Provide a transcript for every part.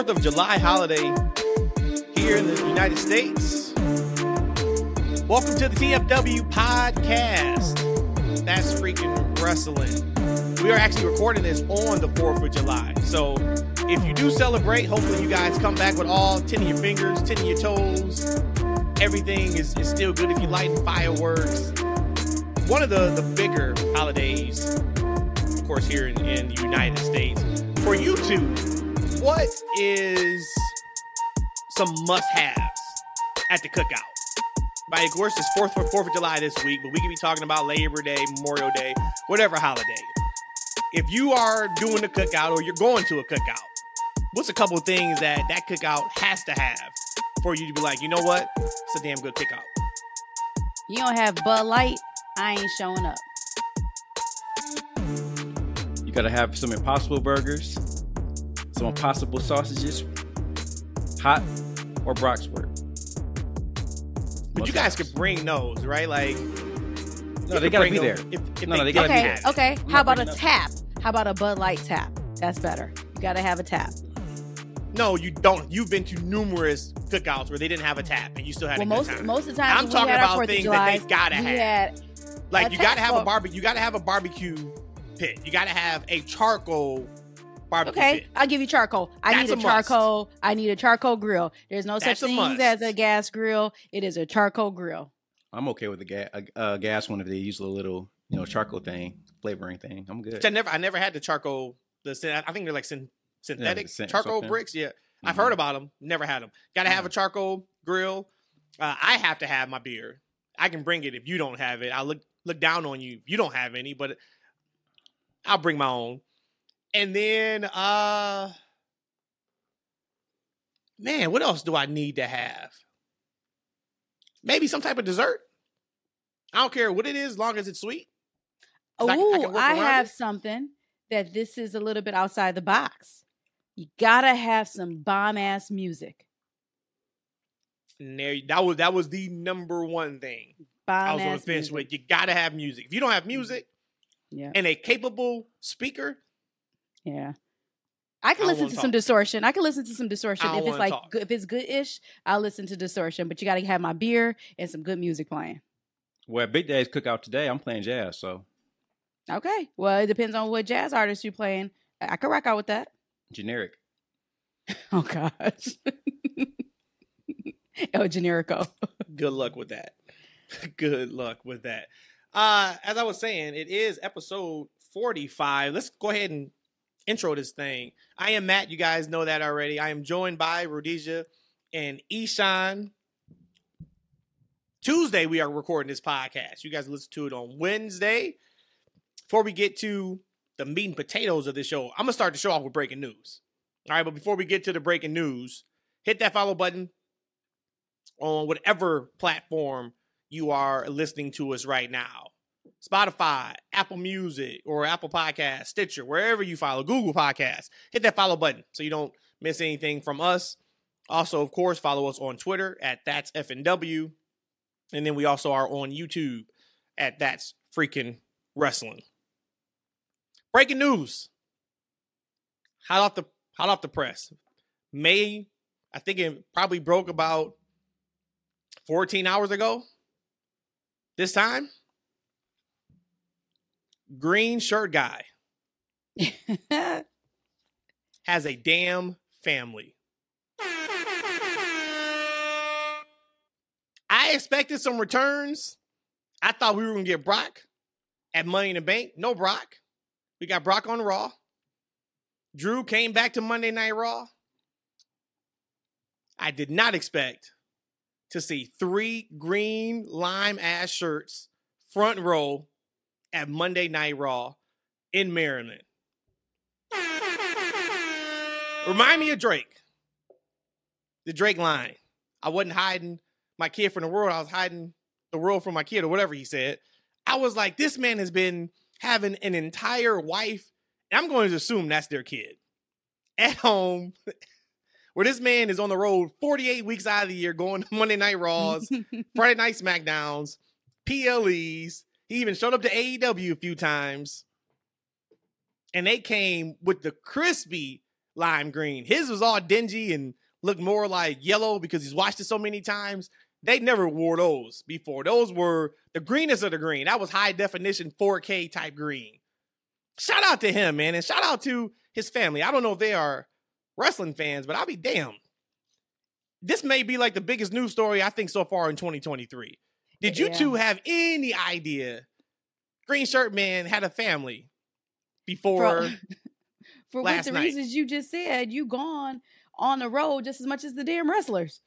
4th of July holiday here in the United States. Welcome to the TFW podcast. That's freaking wrestling. We are actually recording this on the 4th of July. So if you do celebrate, hopefully you guys come back with all 10 of your fingers, 10 of your toes. Everything is, is still good if you light fireworks. One of the, the bigger holidays, of course, here in, in the United States. For you two, what is some must-haves at the cookout? Right, of course, it's fourth for Fourth of July this week, but we could be talking about Labor Day, Memorial Day, whatever holiday. If you are doing a cookout or you're going to a cookout, what's a couple of things that that cookout has to have for you to be like, you know what, it's a damn good cookout. You don't have Bud Light, I ain't showing up. You gotta have some Impossible burgers, some Impossible sausages, hot or Broxworth. But you guys could bring those, right? Like, No, they gotta be them there. If, if No, no, they they gotta be Okay, there. okay. I'm How about a bringing up- tap? How about a Bud Light tap? That's better. You gotta have a tap. No, you don't. You've been to numerous cookouts where they didn't have a tap and you still had Well, a good most time. most of the time, I'm talking we had our about Fourth of things that they Julys, gotta we have. had like you gotta tap have a barbecue. You gotta have a barbecue pit. You gotta have a charcoal barbecue Okay, pit. I'll give you charcoal. I That's need a, a must. charcoal. I need a charcoal grill. There's no That's such thing as a gas grill. It is a charcoal grill. I'm okay with the ga- a, a gas one if they use a little, you know, charcoal thing, flavoring thing. I'm good. Which I never, I never had the charcoal. The I think they're like syn- synthetic syn- charcoal something. bricks. Yeah, I've Mhm. heard about them. Never had them. Got to have a Mhm. charcoal grill. Uh, I have to have my beer. I can bring it if you don't have it. I look look down on you. if You don't have any, but I'll bring my own. And then, uh, man, what else do I need to have? Maybe some type of dessert. I don't care what it is, as long as it's sweet. 'Cause I I Oh, I have it. something that this is a little bit outside the box. You gotta have some bomb ass music. There, that was that was the number one thing I was on the fence with. You gotta have music. If you don't have music Yeah, and a capable speaker, yeah. I can I listen wanna talk. some distortion. I can listen to some distortion if it's like talk. good, if it's good-ish. I'll listen to distortion, but you got to have my beer and some good music playing. Well, Big Dad's cookout today, I'm playing jazz, so Okay. Well, it depends on what jazz artist you're playing. I I could rock out with that. generic. Oh gosh. El Generico. good luck with that. good luck with that. Uh, as I was saying, it is episode 45. Let's go ahead and intro this thing. I am Matt. You guys know that already. I am joined by Rhodesia and Eshaun. Tuesday, we are recording this podcast. You guys listen to it on Wednesday. Before we get to the meat and potatoes of this show, I'm going to start the show off with breaking news. All right, but before we get to the breaking news, hit that follow button on whatever platform you are listening to us right now. Spotify, Apple Music, or Apple Podcast, Stitcher, wherever you follow, Google Podcasts. Hit that follow button so you don't miss anything from us. Also, of course, follow us on Twitter at That's FNW. And then we also are on YouTube at That's Freaking Wrestling. Breaking news. Hot off the hot off the press. May, I think it probably broke about 14 hours ago. This time, green shirt guy has a damn family. I expected some returns. I thought we were going to get Brock at Money in the Bank. No Brock. We got Brock on Raw. Drew came back to Monday Night Raw. I did not expect to see three green lime ass shirts front row at Monday Night Raw in Maryland. Remind me of Drake. The Drake line. I wasn't hiding my kid from the world. I was hiding the world from my kid, or whatever he said. I was like, this man has been having an entire wife, and I'm going to assume that's their kid, at home, where this man is on the road 48 weeks out of the year, going to Monday Night Raws, Friday Night SmackDowns, PLEs. He even showed up to AEW a few times. And they came with the crispy lime green. His was all dingy and looked more like yellow because he's watched it so many times. They never wore those before. Those were the greenest of the green. That was high definition 4K type green. Shout out to him, man, and shout out to his family. I don't know if they are wrestling fans, but I'll be damned. This may be like the biggest news story I think so far in 2023. Did you Yeah. two have any idea Green Shirt Man had a family before? For, for last with the night. reasons you just said, you gone on the road just as much as the damn wrestlers.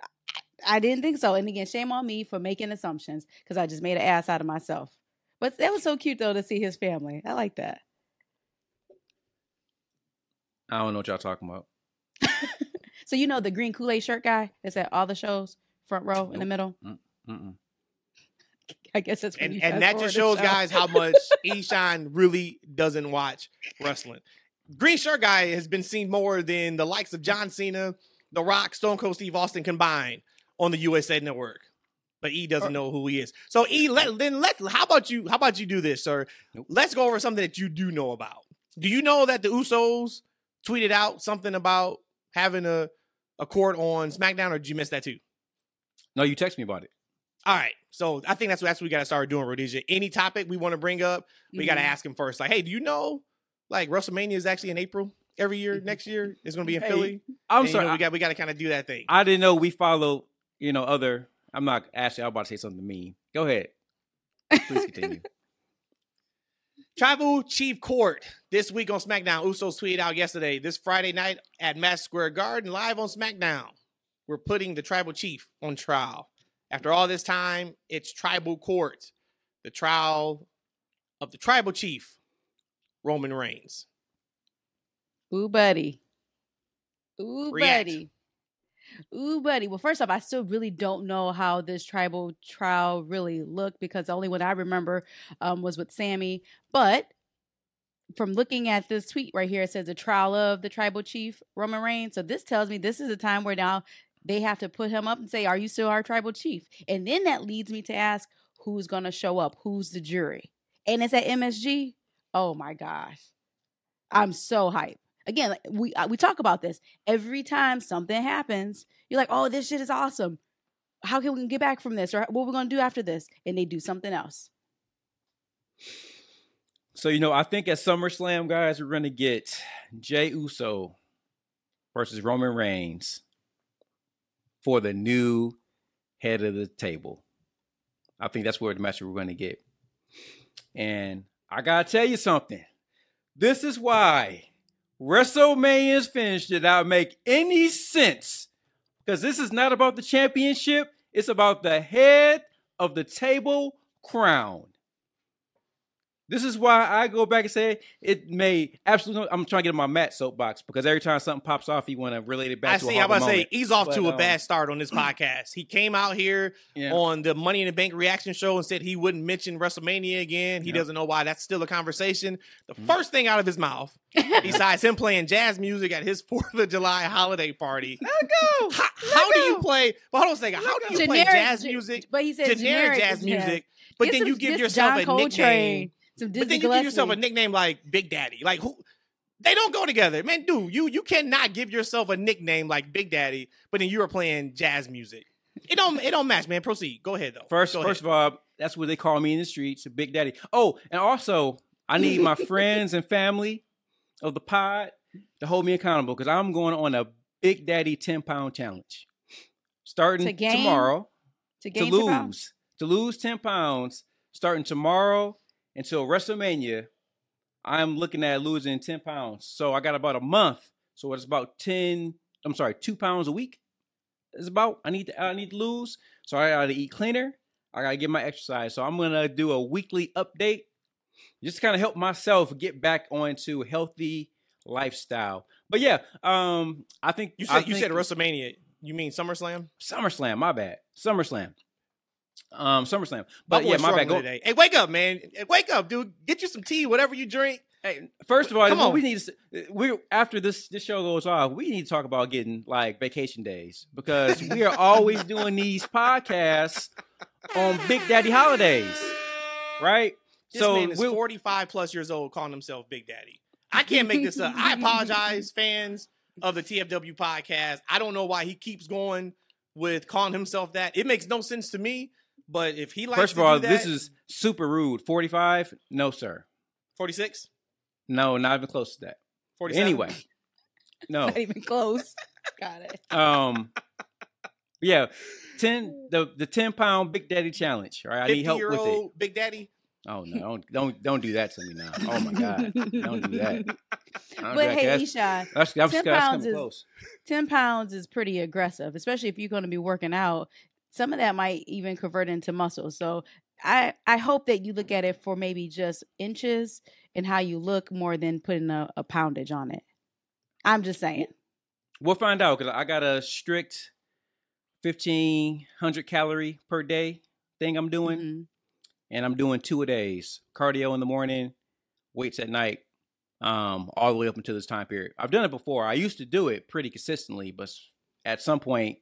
I, I didn't think so. And again, shame on me for making assumptions because I just made an ass out of myself. But that was so cute though to see his family. I like that. I don't know what y'all talking about. So you know the green Kool Aid shirt guy that's at all the shows, front row in the middle. Mm, mm-mm. I guess that's when and, you and that just shows guys how much Eshaun really doesn't watch wrestling. Green Shirt Guy has been seen more than the likes of John Cena, The Rock, Stone Cold Steve Austin combined on the USA Network. But E doesn't know who he is. So E, let, then let how about you? How about you do this, sir? Nope. Let's go over something that you do know about. Do you know that the Usos tweeted out something about having a a court on SmackDown, or did you miss that too? No, you text me about it. All right. So I think that's, that's what we got to start doing, Rhodesia. Any topic we want to bring up, we got to mm-hmm. ask him first. Like, hey, do you know like WrestleMania is actually in April every year? Mm-hmm. Next year it's going to be in Hey, Philly. I'm And, you sorry. know, we got we got to kind of do that thing. I, I didn't know we follow, you know, other. I'm not actually. I'm about to say something mean. Go ahead. Please continue. Tribal Chief Court this week on SmackDown. Usos tweeted out yesterday, this Friday night at Madison Square Garden, live on SmackDown. We're putting the Tribal Chief on trial. After all this time, it's Tribal Court, the trial of the Tribal Chief, Roman Reigns. Ooh, buddy. Ooh, React. buddy. Ooh, buddy. Well, first off, I still really don't know how this tribal trial really looked because the only one I remember um, was with Sami. But from looking at this tweet right here, it says the trial of the tribal chief, Roman Reigns. So this tells me this is a time where now they have to put him up and say, Are you still our tribal chief? And then that leads me to ask, Who's going to show up? Who's the jury? And it's at MSG. Oh my gosh. I'm so hyped. Again, we uh, we talk about this every time something happens. You're like, "Oh, this shit is awesome. How can we get back from this, or what we're gonna do after this?" And they do something else. So you know, I think at SummerSlam, guys, we're gonna get Jey Uso versus Roman Reigns for the new head of the table. I think that's where the match we're gonna get. And I gotta tell you something. This is why WrestleMania's finish did not make any sense. Because this is not about the championship, it's about the head of the table crown. This is why I go back and say it made absolutely. No, I'm trying to get in my Matt soapbox because every time something pops off, you want to relate it back I to see. a I'm about to say he's off But, to a um, bad start on this podcast. He came out here Yeah. on the Money in the Bank reaction show and said he wouldn't mention WrestleMania again. He Yep. doesn't know why. That's still a conversation. The Mhm. first thing out of his mouth, besides him playing jazz music at his Fourth of July holiday party, go. how, how do you play? But hold on a second. How do you play jazz music? but he said Generic jazz is- yeah. music, but Get then some- you give yourself John a Coltrane, nickname. Some But then you give yourself a nickname like Big Daddy. Like who? They don't go together, man. Dude, you you cannot give yourself a nickname like Big Daddy, but then you are playing jazz music. It don't it don't match, man. Proceed. Go ahead though. First, Go first ahead. of all, that's what they call me in the streets, Big Daddy. Oh, and also, I need my friends and family of the pod to hold me accountable because I'm going on a Big Daddy 10 pound challenge starting To gain tomorrow to, to gain some pounds. lose to lose 10 pounds starting tomorrow until WrestleMania. I'm looking at losing 10 pounds. So I got about a month. So it's about 10, I'm sorry, two pounds a week. It's about I need to I need to lose. So I gotta eat cleaner. I gotta get my exercise. So I'm gonna do a weekly update. Just to kind of help myself get back onto a healthy lifestyle. But yeah, um, I think You said you said WrestleMania. You mean SummerSlam? SummerSlam, my bad. SummerSlam. Um, SummerSlam. But yeah, my bad. Go, today. Hey, wake up, man. Hey, Wake up, dude. Get you some tea, whatever you drink. hey, first of all, Come on. we need to we after this this show goes off, we need to talk about getting like vacation days because we are always doing these podcasts on Big Daddy holidays, right? This so man is we'll- 45 plus years old calling himself Big Daddy. I can't make this up. I apologize, fans of the TFW podcast. I don't know why he keeps going with calling himself that. It makes no sense to me. But if he likes, First of to all, do this is super rude. 45? No, sir. 46, No, not even close to that. 47. Anyway, no. Not even close. Got it. Um, yeah, ten the the ten pound Big Daddy challenge. right? I need help with it. Big Daddy. Oh no, don't don't don't do that to me now. Oh my god, don't do that. Don't do But hey, that's, Isha, that's, that's, 10 that's pounds coming is- close. 10 pounds is pretty aggressive, especially if you're going to be working out. Some of that might even convert into muscle. So I, I hope that you look at it for maybe just inches and how you look more than putting a, a poundage on it. I'm just saying. We'll find out because I got a strict fifteen hundred calorie per day thing I'm doing, Mhm. and I'm doing two a days: cardio in the morning, weights at night. Um, all the way up until this time period. I've done it before. I used to do it pretty consistently, but at some point,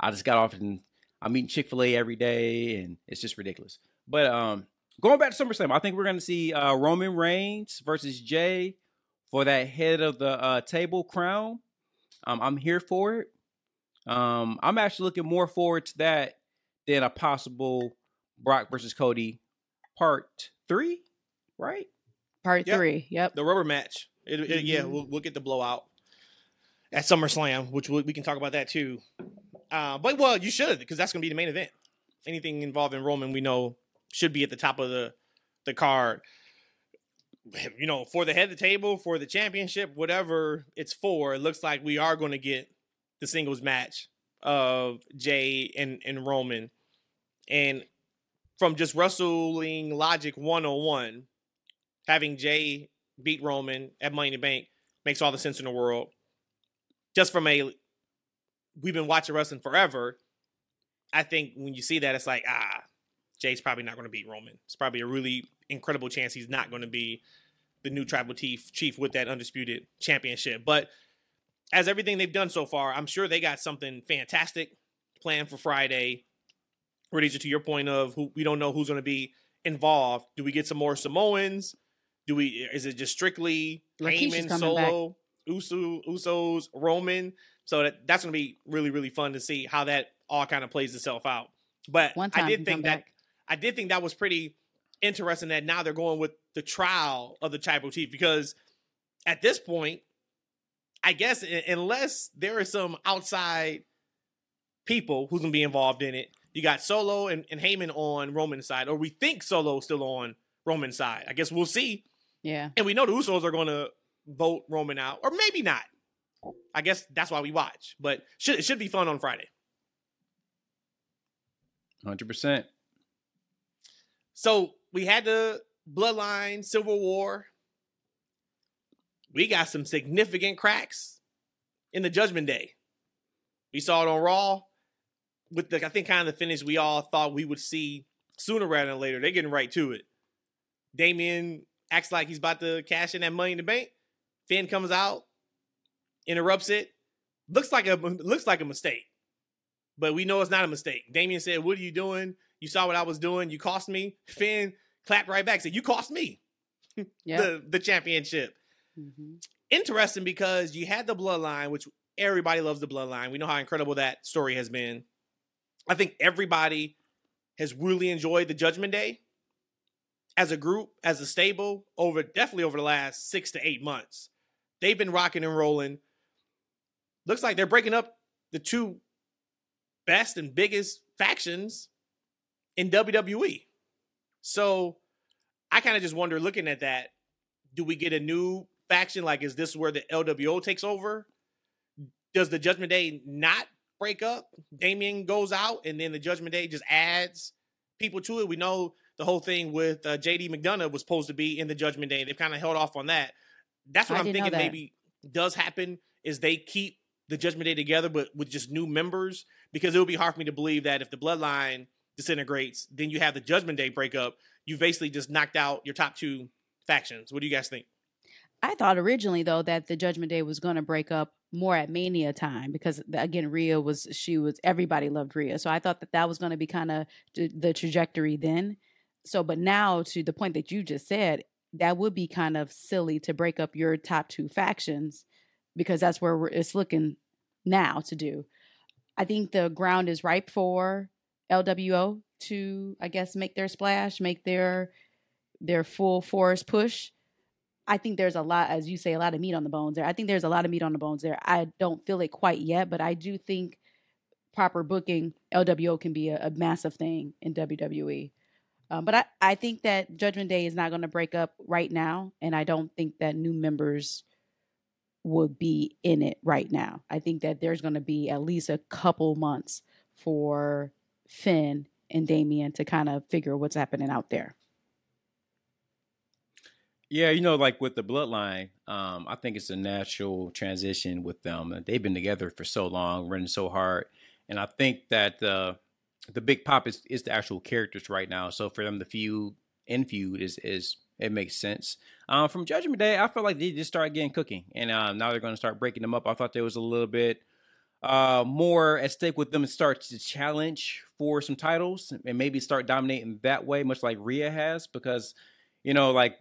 I just got off and I'm eating Chick Fil A every day, and it's just ridiculous. But um, going back to SummerSlam, I think we're going to see uh, Roman Reigns versus Jey for that head of the uh, table crown. Um, I'm here for it. Um, I'm actually looking more forward to that than a possible Brock versus Cody part three, right? Part Yep. three. Yep. The rubber match. It, it, yeah, Mhm. we'll, we'll get the blowout at SummerSlam, which we, we can talk about that too. Uh, but well, you should because that's going to be the main event. Anything involving Roman, we know, should be at the top of the the card. You know, for the head of the table, for the championship, whatever it's for, it looks like we are going to get the singles match of Jey and, and Roman. And from just wrestling logic 101, having Jey beat Roman at Money in the Bank makes all the sense in the world. Just from a, we've been watching wrestling forever. I think when you see that, it's like, ah, Jey's probably not going to beat Roman. It's probably a really incredible chance he's not going to be the new tribal chief chief with that undisputed championship. But as everything they've done so far, I'm sure they got something fantastic planned for Friday. Rhodesia, to your point of who we don't know who's going to be involved. Do we get some more Samoans? Do we? Is it just strictly Heyman, back. Solo, Uso, Usos, Roman? So that that's going to be really really fun to see how that all kind of plays itself out. But I did think that back. I did think that was pretty interesting that now they're going with the trial of the tribal chief because at this point, I guess unless there are some outside people who's gonna be involved in it, you got Solo and, and Heyman on Roman side, or we think Solo's still on Roman side. I guess we'll see. Yeah. And we know the Usos are gonna vote Roman out, or maybe not. I guess that's why we watch. But should it should be fun on Friday. Hundred percent. So we had the Bloodline Civil War. We got some significant cracks in the Judgment Day. We saw it on Raw with the I think kind of the finish we all thought we would see sooner rather than later. They're getting right to it. Damian acts like he's about to cash in that money in the bank. Finn comes out, interrupts it. Looks like a looks like a mistake. But we know it's not a mistake. Damian said, What are you doing? You saw what I was doing. You cost me. Finn clapped right back, said, You cost me Yeah. the, the championship. hmm Interesting because you had the bloodline, which everybody loves the bloodline. We know how incredible that story has been. I think everybody has really enjoyed the Judgment Day as a group, as a stable, over definitely over the last six to eight months. They've been rocking and rolling. Looks like they're breaking up the two best and biggest factions in WWE. So I kind of just wonder, looking at that, do we get a new faction? Like, is this where the LWO takes over? Does the Judgment Day not break up? Damian goes out, and then the Judgment Day just adds people to it. We know the whole thing with uh, JD McDonagh was supposed to be in the Judgment Day. They've kind of held off on that. That's what I I'm thinking. Maybe does happen is they keep the Judgment Day together, but with just new members, because it would be hard for me to believe that if the Bloodline disintegrates, then you have the Judgment Day breakup. You've basically just knocked out your top two factions. What do you guys think? I thought originally though that the Judgment Day was going to break up more at Mania time because again Rhea was she was everybody loved Rhea, so I thought that that was going to be kind of the trajectory then. So, but now to the point that you just said, that would be kind of silly to break up your top two factions because that's where it's looking now to do. I think the ground is ripe for LWO to, I guess, make their splash, make their their full force push. I think there's a lot, as you say, a lot of meat on the bones there. I think there's a lot of meat on the bones there. I don't feel it quite yet, but I do think proper booking, LWO can be a, a massive thing in WWE. Um, but I, I think that Judgment Day is not going to break up right now, and I don't think that new members will be in it right now. I think that there's going to be at least a couple months for Finn and Damian to kind of figure what's happening out there. Yeah, you know, like with the bloodline, um, I think it's a natural transition with them. They've been together for so long, running so hard, and I think that the the big pop is is the actual characters right now. So for them the feud and feud is is it makes sense. Um, from Judgment Day, I felt like they just started getting cooking, and uh, now they're going to start breaking them up. I thought there was a little bit uh, more at stake with them and start to challenge for some titles and maybe start dominating that way, much like Rhea has, because you know, like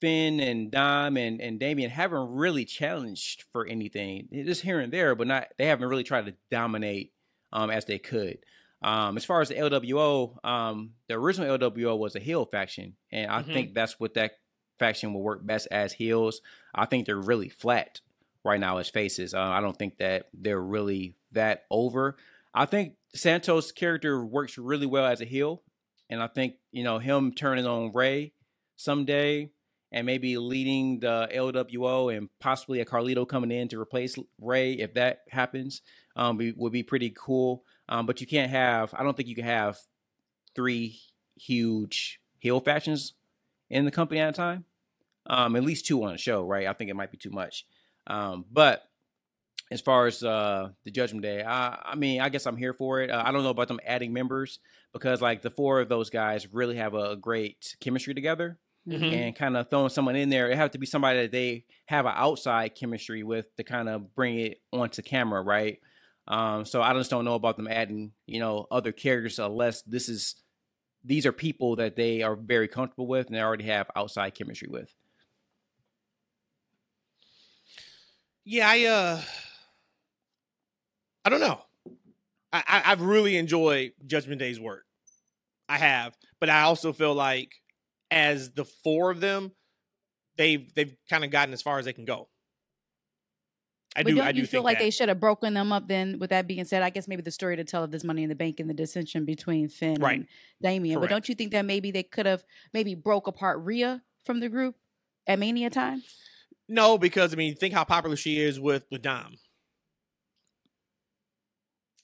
Finn and Dom and, and Damian haven't really challenged for anything, just here and there, but not they haven't really tried to dominate um, as they could. Um, as far as the LWO, um, the original LWO was a heel faction, and I mm-hmm. think that's what that faction will work best as heels. I think they're really flat right now as faces. Uh, I don't think that they're really that over. I think Santos' character works really well as a heel, and I think you know him turning on Rey someday and maybe leading the LWO and possibly a Carlito coming in to replace Rey if that happens um, be, would be pretty cool. Um, but you can't have, I don't think you can have three huge heel factions in the company at a time. Um, at least two on a show, right? I think it might be too much. Um, but as far as uh, the Judgment Day, I, I, mean, I guess I'm here for it. Uh, I don't know about them adding members because like the four of those guys really have a great chemistry together. Mm-hmm. And kind of throwing someone in there, it have to be somebody that they have an outside chemistry with to kind of bring it onto camera, right? Um, so I just don't know about them adding, you know, other characters unless this is these are people that they are very comfortable with and they already have outside chemistry with. Yeah, I uh I don't know. I, I have really enjoyed Judgment Day's work. I have, but I also feel like as the four of them, they've they've kind of gotten as far as they can go. I but do. Don't I do you feel like that. they should have broken them up? Then, with that being said, I guess maybe the story to tell of this Money in the Bank and the dissension between Finn right. and Damian. Correct. But don't you think that maybe they could have maybe broke apart Rhea from the group at Mania time? No, because I mean, think how popular she is with with Dom,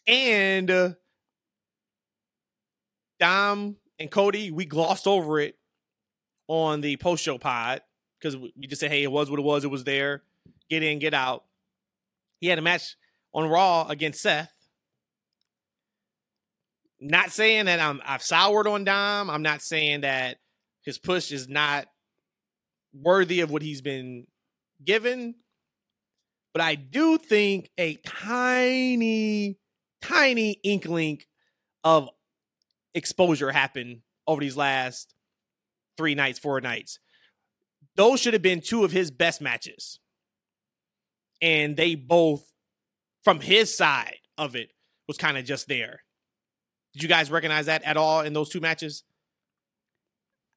and uh, Dom and Cody. We glossed over it on the post show pod because we just said, "Hey, it was what it was. It was there. Get in, get out." He had a match on Raw against Seth. Not saying that I'm I've soured on Dom. I'm not saying that his push is not worthy of what he's been given. But I do think a tiny, tiny inkling of exposure happened over these last three nights, four nights. Those should have been two of his best matches and they both from his side of it was kind of just there. Did you guys recognize that at all in those two matches?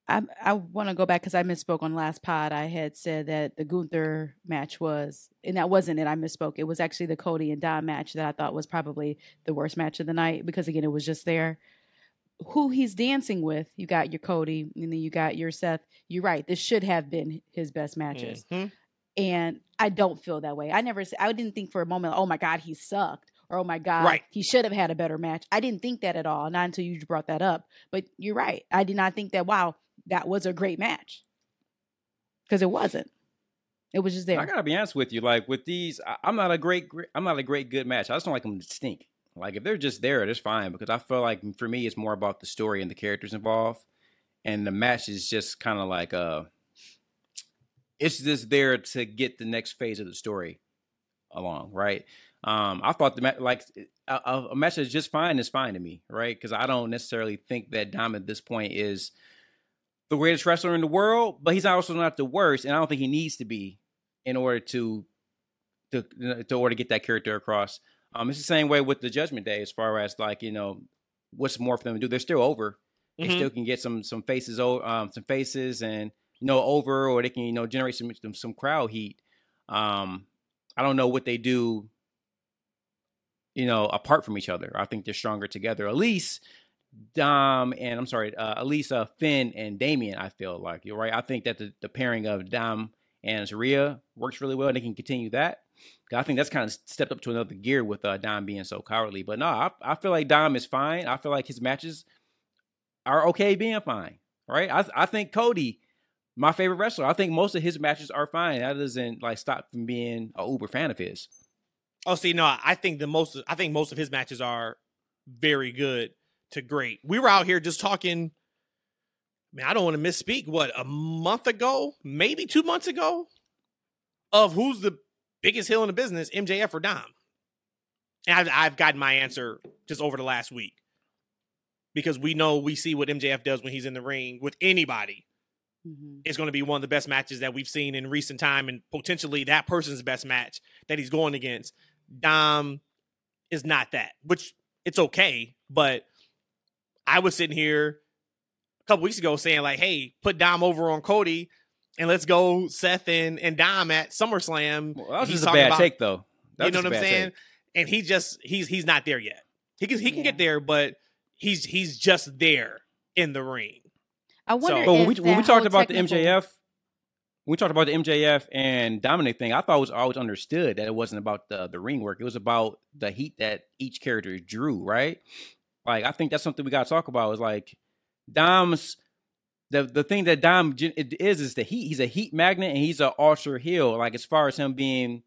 I I want to go back because I misspoke on last pod. I had said that the Gunther match was, and that wasn't it. I misspoke. It was actually the Cody and Dom match that I thought was probably the worst match of the night because again, it was just there. Who he's dancing with, you got your Cody, and then you got your Seth. You're right. This should have been his best matches. Mm-hmm. And I don't feel that way. I never, I didn't think for a moment, oh my God, he sucked. Or, oh my God, right. he should have had a better match. I didn't think that at all. Not until you brought that up. But you're right. I did not think that, wow, that was a great match. Because it wasn't. It was just there. I gotta be honest with you. Like with these, I'm not a great, I'm not a great good match. I just don't like them to stink. Like if they're just there, that's fine. Because I feel like for me, it's more about the story and the characters involved, and the match is just kind of like uh it's just there to get the next phase of the story along, right? Um, I thought the like a, a message just fine is fine to me, right? Because I don't necessarily think that Dom at this point is the greatest wrestler in the world, but he's also not the worst, and I don't think he needs to be in order to to to order to get that character across. Um, it's the same way with the Judgment Day, as far as like you know, what's more for them to do. They're still over. They Mhm. still can get some some faces, um, some faces, and you know, over, or they can you know generate some some, crowd heat. Um, I don't know what they do. You know, apart from each other, I think they're stronger together. At least Dom and I'm sorry, uh, Elise, uh, Finn and Damian. I feel like you're right. I think that the, the pairing of Dom and Zaria works really well. They can continue that. I think that's kind of stepped up to another gear with uh, Dom being so cowardly. But no, I, I feel like Dom is fine. I feel like his matches are okay being fine. Right? I I think Cody, my favorite wrestler. I think most of his matches are fine. That doesn't like stop from being a uber fan of his. Oh, see, no, I think the most. I think most of his matches are very good to great. We were out here just talking. Man, I don't want to misspeak. What a month ago, maybe two months ago, of who's the biggest heel in the business, MJF or Dom. And I've, I've gotten my answer just over the last week because we know we see what MJF does when he's in the ring with anybody. Mhm. It's going to be one of the best matches that we've seen in recent time, and potentially that person's best match that he's going against. Dom is not that, which it's okay. But I was sitting here a couple weeks ago saying like, "Hey, put Dom over on Cody, and let's go Seth and and Dom at SummerSlam." Well, that was He's just a talking bad about- take, though. That you know what I'm saying? take. And he just he's he's not there yet. He can he can Yeah. get there, but he's he's just there in the ring. I wonder. But when if we when we talked whole about the MJF, when we talked about the MJF and Dominic thing, I thought it was always understood that it wasn't about the the ring work. It was about the heat that each character drew, right? Like I think that's something we got to talk about. Is like Dom's the the thing that Dom gen- it is is the heat. He's a heat magnet and he's an ultra heel. Like as far as him being,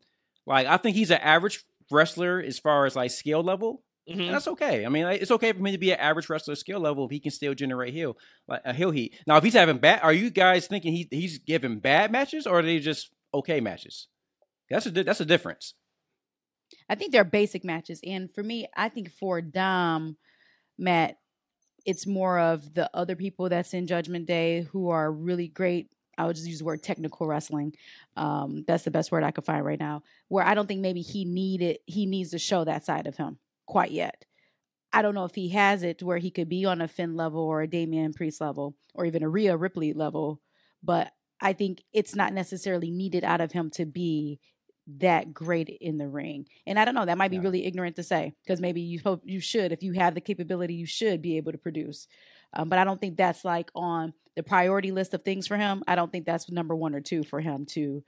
like I think he's an average wrestler as far as like skill level. Mhm. And that's okay. I mean, it's okay for me to be an average wrestler skill level if he can still generate heel like a heel heat. Now, if he's having bad, are you guys thinking he he's giving bad matches or are they just okay matches? That's a that's a difference. I think they're basic matches, and for me, I think for Dom, Matt, it's more of the other people that's in Judgment Day who are really great. I would just use the word technical wrestling. Um, that's the best word I could find right now. Where I don't think maybe he needed he needs to show that side of him quite yet. I don't know if he has it where he could be on a Finn level or a Damian Priest level or even a Rhea Ripley level, but I think it's not necessarily needed out of him to be that great in the ring. And I don't know, that might be Yeah. really ignorant to say because maybe you hope you should, if you have the capability, you should be able to produce. Um, but I don't think that's like on the priority list of things for him. I don't think that's number one or two for him to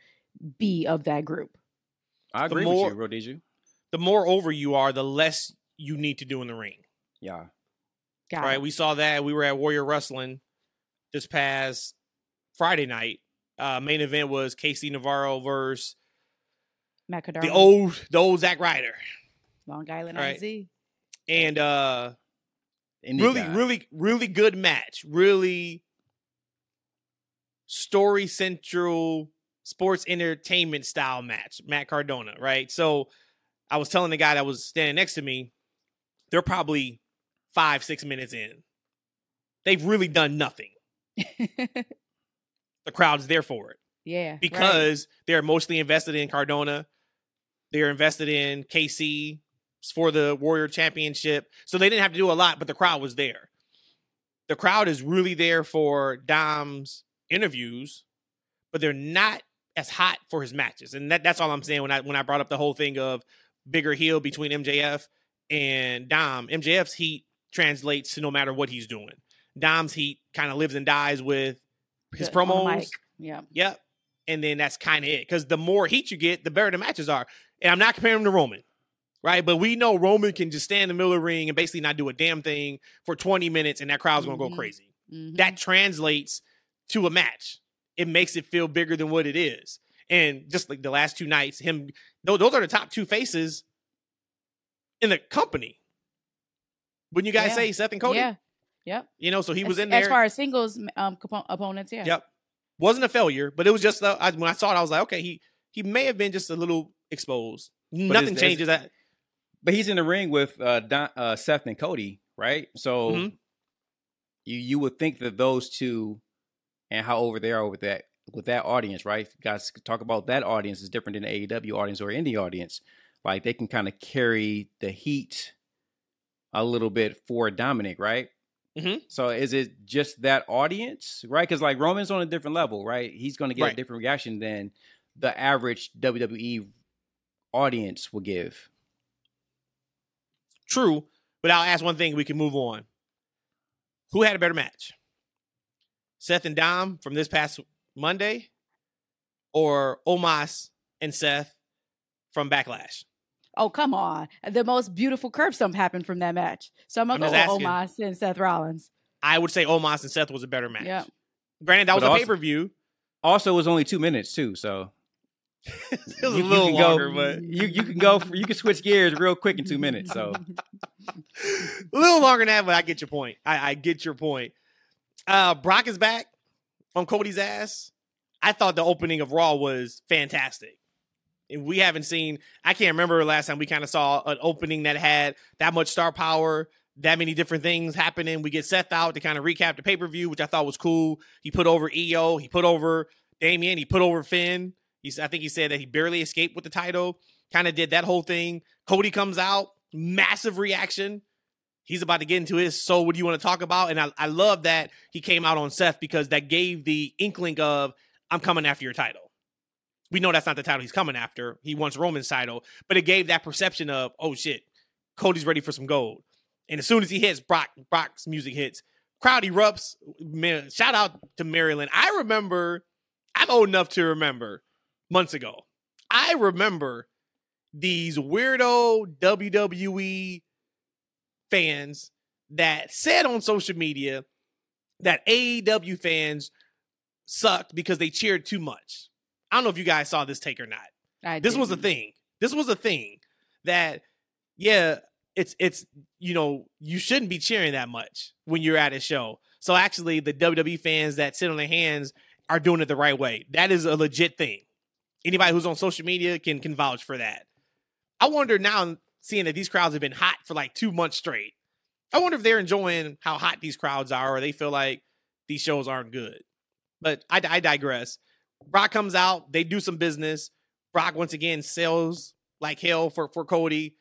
be of that group. I agree more- with you, Rhodesia. The more over you are, the less you need to do in the ring. Yeah, Got right? it. We saw that. We were at Warrior Wrestling this past Friday night. Uh, main event was KC Navarro versus Matt the old the old Zack Ryder, Long Island Right. IZ. and uh, Indie really, guy. really, really good match. Really story central sports entertainment style match. Matt Cardona, right? So I was telling the guy that was standing next to me, they're probably five, six minutes in. They've really done nothing. The crowd's there for it. yeah. right. because they're mostly invested in Cardona. They're invested in KC for the Warrior Championship. So they didn't have to do a lot, but the crowd was there. The crowd is really there for Dom's interviews, but they're not as hot for his matches. And that, that's all I'm saying when I when I brought up the whole thing of bigger heel between MJF and Dom. MJF's heat translates to no matter what he's doing. Dom's heat kind of lives and dies with his on promos. Yeah. Yep. And then that's kind of it. Because the more heat you get, the better the matches are. And I'm not comparing him to Roman, right? But we know Roman can just stand in the middle of the ring and basically not do a damn thing for 20 minutes, and that crowd's going to go crazy. Mhm. That translates to a match. It makes it feel bigger than what it is. And just like the last two nights, him, tho- those are the top two faces in the company. Wouldn't you guys Yeah. say Seth and Cody? Yeah. Yep. You know, so he was as, in there. as far as singles um compo- opponents. Yeah. Yep. Wasn't a failure, but it was just uh, I, when I saw it, I was like, okay, he he may have been just a little exposed. Nothing it's- changes that. but he's in the ring with uh, Don, uh Seth and Cody, right? So Mhm. you you would think that those two and how over they are with that with that audience, right? Guys talk about that audience is different than the AEW audience or indie audience. Like they can kind of carry the heat a little bit for Dominic, right? Mhm. So is it just that audience, right? Because like Roman's on a different level, right? He's going to get Right. a different reaction than the average WWE audience will give. True, but I'll ask one thing. We can move on. Who had a better match, Seth and Dom from this past Monday, or Omos and Seth from Backlash? Oh, come on. The most beautiful curb stomp happened from that match. So I'm I'm going to go with asking. Omos and Seth Rollins. I would say Omos and Seth was a better match. Yeah. Granted, that But was a pay per view. Also, it was only two minutes too, so it was you, a little you can longer, go, but you you can go you can switch gears real quick in two minutes. So a little longer than that, but I get your point. I, I get your point. Uh, Brock is back on Cody's ass. I thought the opening of Raw was fantastic. And we haven't seen, I can't remember last time we kind of saw an opening that had that much star power, that many different things happening. We get Seth out to kind of recap the pay per view, which I thought was cool. He put over EO, he put over Damian, he put over Finn. He's, I think he said that he barely escaped with the title, kind of did that whole thing. Cody comes out, massive reaction. He's about to get into his. So, what do you want to talk about? And I, I love that he came out on Seth because that gave the inkling of, I'm coming after your title. We know that's not the title he's coming after. He wants Roman's title, but it gave that perception of, oh shit, Cody's ready for some gold. And as soon as he hits, Brock, Brock's music hits. Crowd erupts. Man, shout out to Maryland. I remember, I'm old enough to remember months ago. I remember these weirdo WWE fans that said on social media that AEW fans sucked because they cheered too much. I don't know if you guys saw this take or not. I This was a thing. This was a thing that yeah, it's it's you know, you shouldn't be cheering that much when you're at a show. So actually the WWE fans that sit on their hands are doing it the right way. That is a legit thing. Anybody who's on social media can can vouch for that. I wonder now seeing that these crowds have been hot for like 2 months straight. I wonder if they're enjoying how hot these crowds are or they feel like these shows aren't good. But I, I digress. Brock comes out, they do some business. Brock once again sells like hell for for Cody.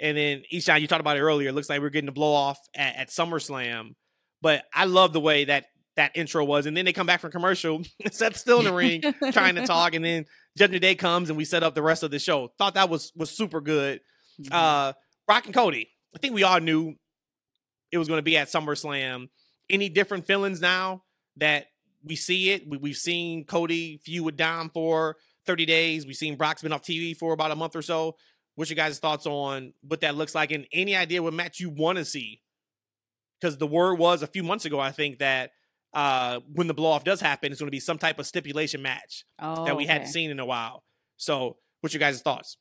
And then Ishan, you talked about it earlier. It looks like we're getting a blow off at, at SummerSlam. But I love the way that that intro was. And then they come back from commercial. Seth's still in the ring trying to talk. And then Judgment Day comes and we set up the rest of the show. Thought that was was super good. Mhm. Uh Brock and Cody. I think we all knew it was going to be at SummerSlam. Any different feelings now that we see it? We, we've seen Cody feud with Dom for 30 days. We've seen Brock's been off TV for about a month or so. What's your guys' thoughts on what that looks like? And any idea what match you want to see? Because the word was a few months ago, I think, that uh, when the blow off does happen, it's going to be some type of stipulation match oh, that we hadn't seen in a while. So, what's your guys' thoughts?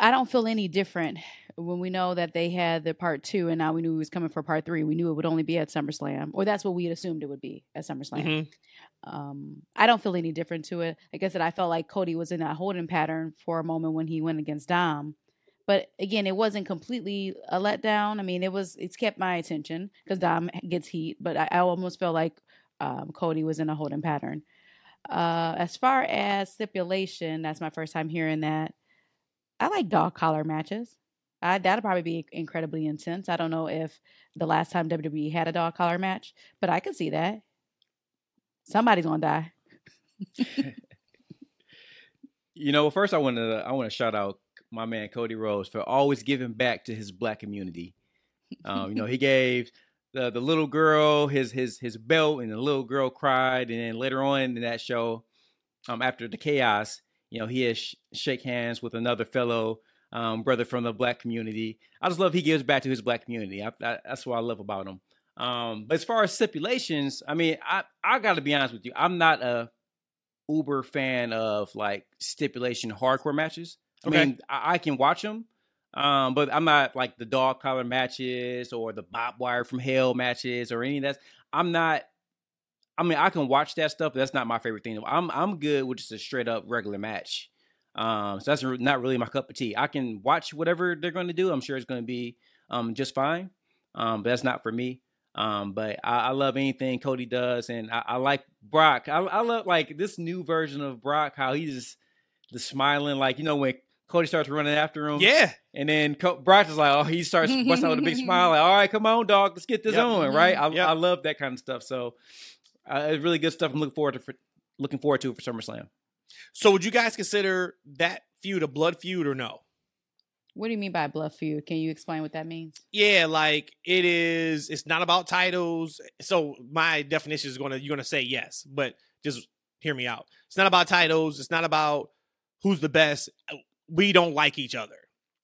I don't feel any different when we know that they had the part two and now we knew it was coming for part three. We knew it would only be at SummerSlam, or that's what we had assumed it would be at SummerSlam. Mhm. Um, I don't feel any different to it. Like I said, I felt like Cody was in that holding pattern for a moment when he went against Dom. But again, it wasn't completely a letdown. I mean, it was it's kept my attention because Dom gets heat, but I, I almost felt like um, Cody was in a holding pattern. Uh, as far as stipulation, that's my first time hearing that. I like dog collar matches. I, that'll probably be incredibly intense. I don't know if the last time WWE had a dog collar match, but I could see that. Somebody's gonna die. You know, first I want to I want to shout out my man Cody Rhodes for always giving back to his black community. Um, you know, he gave the the little girl his his his belt, and the little girl cried, and then later on in that show, um, after the chaos, you know, he has sh- shake hands with another fellow um, brother from the black community. I just love he gives back to his black community. I, I, that's what I love about him. Um, but as far as stipulations, I mean, I I got to be honest with you, I'm not a uber fan of like stipulation hardcore matches. I Okay. mean, I, I can watch them, um, but I'm not like the dog collar matches or the barbed wire from hell matches or any of that. I'm not. I mean, I can watch that stuff, but that's not my favorite thing. I'm I'm good with just a straight up regular match. Um, so that's not really my cup of tea. I can watch whatever they're going to do. I'm sure it's going to be um just fine. Um, but that's not for me. Um, but I, I love anything Cody does, and I, I like Brock. I, I love like this new version of Brock, how he's just the smiling, like you know when Cody starts running after him, Yeah. and then Co- Brock is like, oh, he starts busting out with a big smile, like, all right, come on, dog, let's get this Yep. on, right? I, Yep. I love that kind of stuff. So uh, really good stuff. I'm looking forward to for, looking forward to for SummerSlam. So would you guys consider that feud a blood feud or no? What do you mean by blood feud? Can you explain what that means? Yeah, like it is. It's not about titles. So my definition is gonna you're gonna say yes, but just hear me out. It's not about titles. It's not about who's the best. We don't like each other.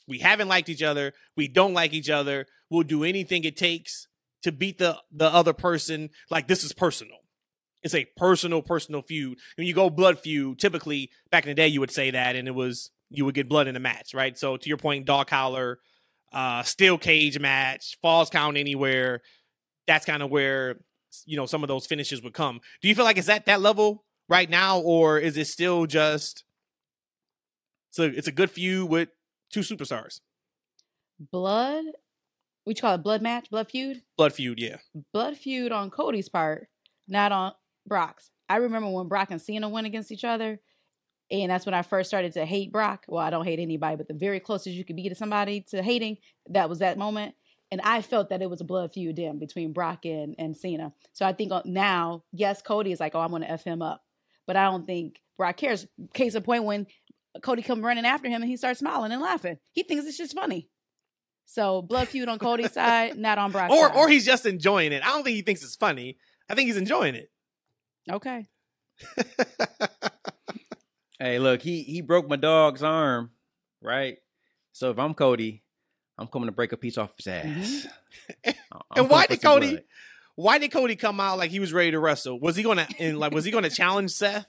We haven't liked each other. We don't like each other. We'll do anything it takes to beat the the other person. Like this is personal. It's a personal, personal feud. When you go blood feud, typically back in the day, you would say that, and it was you would get blood in the match, right? So to your point, dog collar, uh, steel cage match, falls count anywhere. That's kind of where you know some of those finishes would come. Do you feel like it's at that level right now, or is it still just so it's a good feud with two superstars? Blood? What you call it? Blood match? Blood feud? Blood feud, yeah. Blood feud on Cody's part, not on Brock's. I remember when Brock and Cena went against each other, and that's when I first started to hate Brock. Well, I don't hate anybody, but the very closest you could be to somebody to hating, that was that moment. And I felt that it was a blood feud then between Brock and, and Cena. So I think uh, now, yes, Cody is like, oh, I'm going to F him up. But I don't think Brock cares. Case in point, when Cody come running after him and he starts smiling and laughing. He thinks it's just funny. So blood feud on Cody's side, not on Brock's Or side. or he's just enjoying it. I don't think he thinks it's funny. I think he's enjoying it. Okay. Hey, look, he he broke my dog's arm, right? So if I'm Cody, I'm coming to break a piece off his ass. Mhm. And why did Cody- blood. Why did Cody come out like he was ready to wrestle? Was he gonna and like was he gonna challenge Seth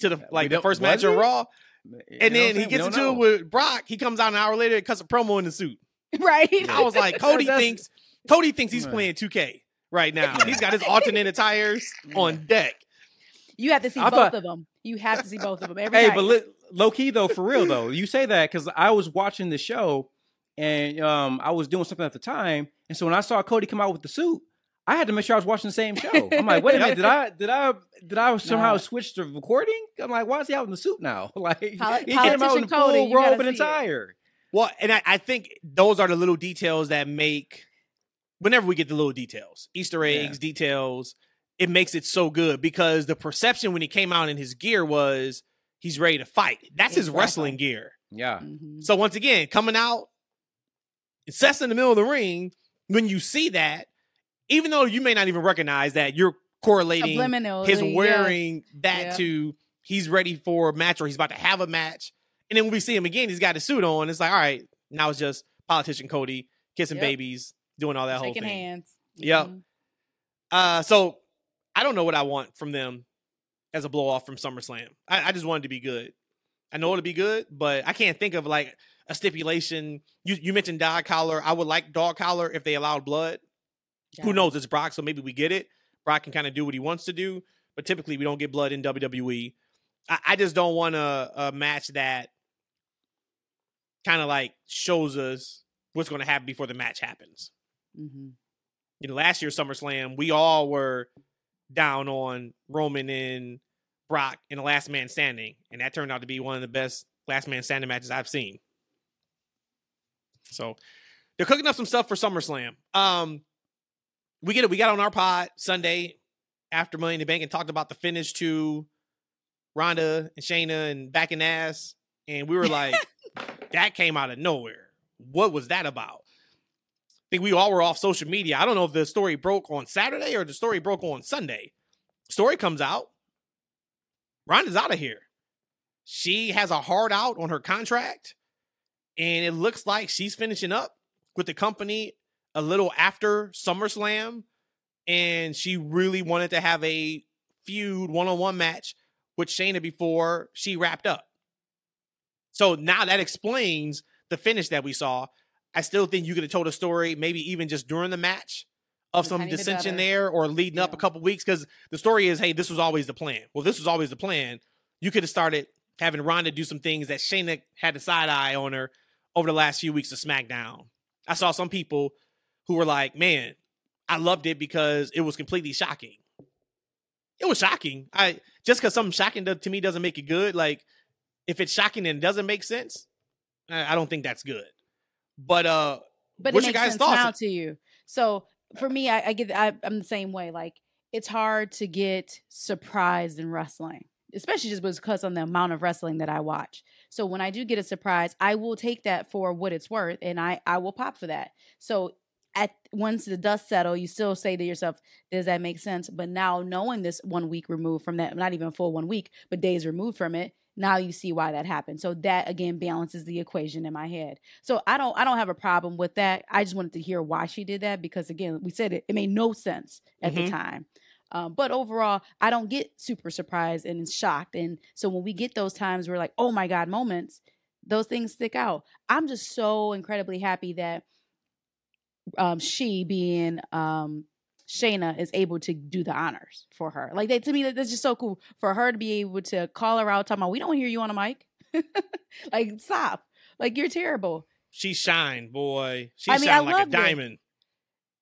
to the like the first match of? Raw? And then he gets into know. it with Brock. He comes out an hour later and cuts a promo in the suit. Right. I was like, Cody thinks Cody thinks he's playing 2K right now. He's got his alternate tires on deck. You have to see I both thought- of them. You have to see both of them every Hey, night. but li- low key though, for real though, you say that because I was watching the show and um I was doing something at the time, and so when I saw Cody come out with the suit, I had to make sure I was watching the same show. I'm like, wait a minute, did I did I did I somehow Nah. switch the recording? I'm like, why is he out in the suit now? Like Poli- he came out in politician Cody, full you gotta robe and see it. attire. Well, and I, I think those are the little details that make whenever we get the little details, Easter Yeah. eggs, details, it makes it so good because the perception when he came out in his gear was he's ready to fight. That's his wrestling gear. Yeah, Mhm. So once again, coming out, Seth's in the middle of the ring. When you see that, even though you may not even recognize that, you're correlating Subliminal. his yeah. wearing that Yeah. to he's ready for a match or he's about to have a match. And then when we see him again, he's got his suit on. It's like, all right, now it's just politician Cody kissing Yep. babies, doing all that whole shaking thing. hands. Yep. Mhm. Uh, so I don't know what I want from them as a blow off from SummerSlam. I, I just wanted to be good. I know it'll be good, but I can't think of like a stipulation. You you mentioned dog collar. I would like dog collar if they allowed blood. Who knows? It's Brock, so maybe we get it. Brock can kind of do what he wants to do, but typically we don't get blood in WWE. I, I just don't want a, a match that kind of like shows us what's going to happen before the match happens. Mhm. You know, last year's SummerSlam, we all were down on Roman and Brock in the Last Man Standing, and that turned out to be one of the best Last Man Standing matches I've seen. So they're cooking up some stuff for SummerSlam. Um, we get it. We got on our pod Sunday after Money in the Bank and talked about the finish to Ronda and Shayna and back and ass, and we were like, that came out of nowhere. What was that about? Think we all were off social media. I don't know if the story broke on Saturday or the story broke on Sunday. Story comes out. Ronda's out of here. She has a hard out on her contract, and it looks like she's finishing up with the company a little after SummerSlam. And she really wanted to have a feud one on one match with Shayna before she wrapped up. So now that explains the finish that we saw. I still think you could have told a story, maybe even just during the match, of A some dissension there or leading up a couple weeks. Because the story is, hey, this was always the plan. Well, this was always the plan. You could have started having Ronda do some things that Shayna had the side eye on her over the last few weeks of SmackDown. I saw some people who were like, "Man, I loved it because it was completely shocking." It was shocking. I just because something shocking to, to me doesn't make it good. Like if it's shocking and doesn't make sense, I, I don't think that's good. But uh, but what's your guys' thoughts? to you. So for me, I, I get I, I'm the same way. Like it's hard to get surprised in wrestling, especially just because on the amount of wrestling that I watch. So when I do get a surprise, I will take that for what it's worth, and I I will pop for that. So at once the dust settle, you still say to yourself, "Does that make sense?" But now knowing this one week removed from that, not even full one week, but days removed from it, now you see why that happened. So that again balances the equation in my head. So I don't I don't have a problem with that. I just wanted to hear why she did that because again, we said it, it made no sense at Mhm. the time. Um, but overall, I don't get super surprised and shocked. And so when we get those times where like, oh my God moments, those things stick out. I'm just so incredibly happy that um, she being um, Shayna is able to do the honors for her. Like that to me, that- that's just so cool for her to be able to call her out, talking about we don't hear you on a mic. like stop, like you're terrible. she shined, boy. She I mean, shined like a loved it. diamond.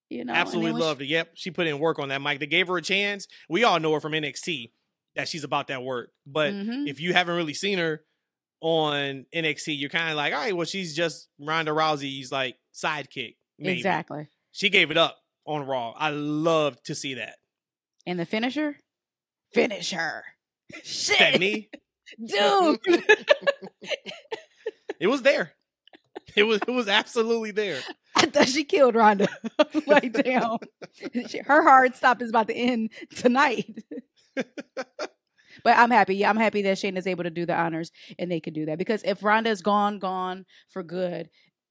You know, Absolutely when she- loved it. Yep, she put in work on that mic. They gave her a chance. We all know her from NXT that she's about that work. But Mhm. if you haven't really seen her on NXT, you're kind of like, all right, well, she's just Ronda Rousey's like sidekick. Maybe. exactly. She gave it up on Raw. I love to see that. And the finisher, finish her. That Shit, knee, dude. it was there. It was it was absolutely there. I thought she killed Ronda. like, damn. Her hard stop is about to end tonight. but I'm happy. Yeah, I'm happy that Shayna is able to do the honors and they could do that. Because if Ronda's gone, gone for good,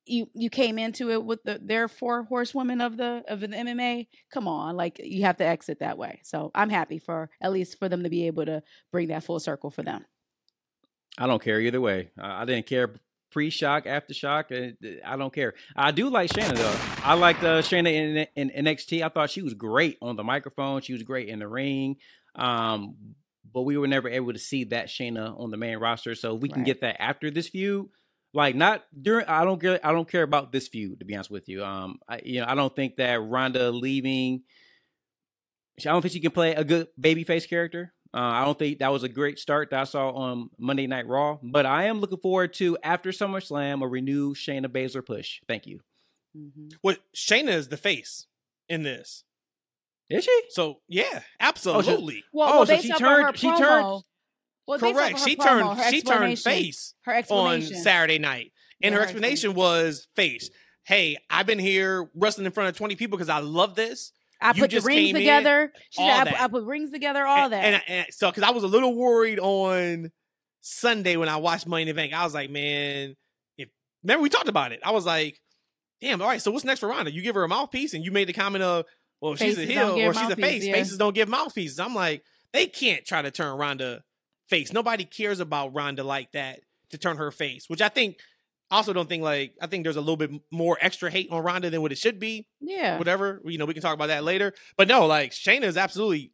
you you came into it with the their four horsewomen of the of the MMA. Come on, like you have to exit that way. So I'm happy for at least for them to be able to bring that full circle for them. I don't care either way. I, didn't care pre-shock, after-shock. uh, I don't care. I do like Shayna though. I liked uh, Shayna in, in NXT. I thought she was great on the microphone. She was great in the ring. Um, but we were never able to see that Shayna on the main roster. So we can get that after this feud. Like not during. I don't care. I don't care about this feud to be honest with you. Um, I, you know, I don't think that Ronda leaving. I don't think she can play a good babyface character. Uh, I don't think that was a great start that I saw on Monday Night Raw, but I am looking forward to after SummerSlam a renewed Shayna Baszler push. Thank you. Mhm. Well, Shayna is the face in this. Is she? So yeah, absolutely. Well, Oh, well so based she turned- of her she promo, turned- well, Correct. She promo, turned she turned face Her on Saturday night. And Yeah, her her explanation was face. Hey, I've been here wrestling in front of 20 people because I love this. I You put the rings came in, together. She said, I, put- I put rings together, all and, that. And, and so, because I was a little worried on Sunday when I watched Money in the Bank, I was like, man, if remember we talked about it. I was like, damn, all right, so what's next for Ronda? You give her a mouthpiece, and you made the comment of, well, she's a heel or she's a face. yeah. Faces don't give mouthpieces. I'm like, they can't try to turn Ronda face. Nobody cares about Ronda like that to turn her face, which I think. Also, don't think like I think there's a little bit more extra hate on Ronda than what it should be. yeah. Whatever, you know, we can talk about that later. But no, like Shayna is absolutely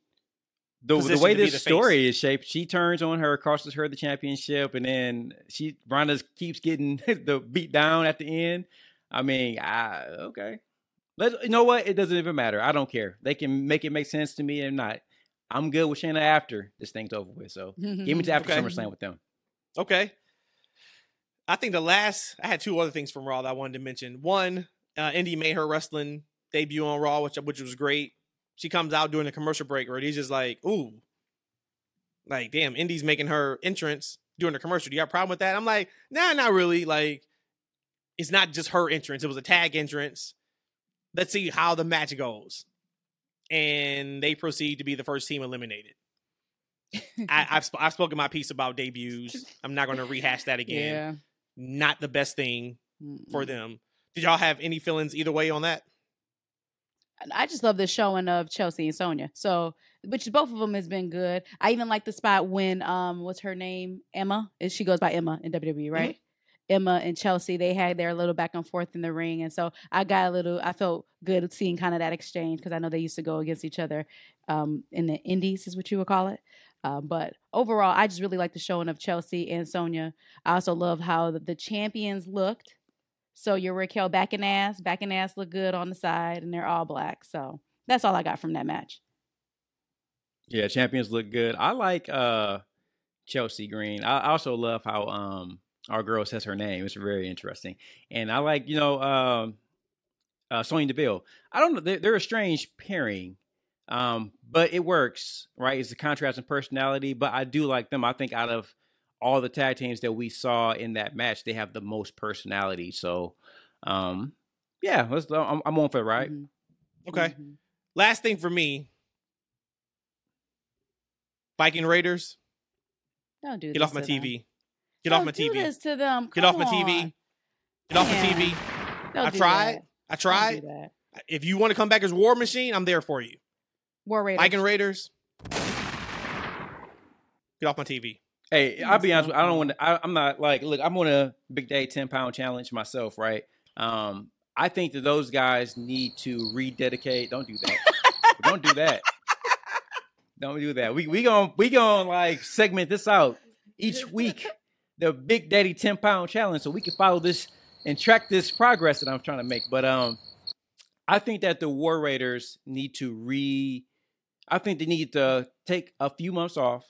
The, the way this the face. story is shaped, she turns on her, crosses her the championship, and then she Ronda keeps getting the beat down at the end. I mean, I okay. Let's you know what? It doesn't even matter. I don't care. They can make it make sense to me or not. I'm good with Shayna after this thing's over with. So give me to after Okay. SummerSlam with them. Okay. I think the last I had two other things from Raw that I wanted to mention. One, uh, Indi made her wrestling debut on Raw, which which was great. She comes out during the commercial break, where he's just like, "Ooh, like damn, Indi's making her entrance during the commercial. Do you have a problem with that?" I'm like, "Nah, not really. Like, it's not just her entrance; it was a tag entrance. Let's see how the match goes." And they proceed to be the first team eliminated. I, I've sp- I've spoken my piece about debuts. I'm not going to rehash that again yeah. not the best thing for Mm-mm. them. Did y'all have any feelings either way on that? I just love the showing of Chelsea and Sonya. So, which both of them has been good. I even like the spot when um, what's her name? Emma. Is She goes by Emma in WWE, right? Emma and Chelsea, they had their little back and forth in the ring, and so I got a little. I felt good seeing kind of that exchange because I know they used to go against each other um, in the Indies, is what you would call it. Um, but overall, I just really like the showing of Chelsea and Sonya. I also love how the, the champions looked. So your Raquel back and ass, back and ass look good on the side, and they're all black. So that's all I got from that match. Yeah, champions look good. I like uh Chelsea Green. I also love how um our girl says her name. It's very interesting. And I like, you know, um uh Sonya Deville. I don't know, they're, they're a strange pairing. Um, but it works, right? It's the contrast in personality, but I do like them. I think out of all the tag teams that we saw in that match, they have the most personality. So, um, yeah, let's. I'm, I'm on for it, right? Mhm. Okay. Mhm. Last thing for me Viking Raiders, Don't do get this off my TV. them. TV. Get Don't off my TV. this to them. Get off Come my TV. on. Get off my TV. Don't I tried. that. I tried. If you want to come back as War Machine, I'm there for you. War Raiders. Viking Raiders. Get off my TV. Hey, I'll be honest. With you, I don't want to. I, I'm not like. Look, I'm on a big day ten pound challenge myself, right? Um, I think that those guys need to rededicate. Don't do that. don't do that. Don't do that. We we going we gonna like segment this out each week. The Big Daddy ten pound challenge, so we can follow this and track this progress that I'm trying to make. But um, I think that the War Raiders need to re. I think they need to take a few months off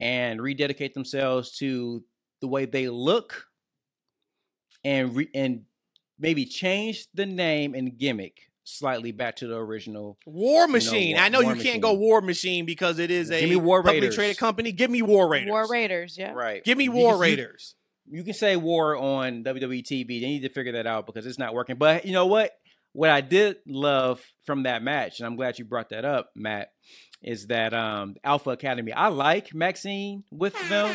and rededicate themselves to the way they look and re- and maybe change the name and gimmick slightly back to the original. War Machine. War- I know War you can't go War Machine because it is a Give me War publicly Raiders. traded company. Give me War Raiders. War Raiders. Yeah. Right. Give me You War can- you- Raiders. You can say war on WWE TV. They need to figure that out because it's not working. But you know what? What I did love from that match, and I'm glad you brought that up, Matt, is that um Alpha Academy. I like Maxine with them.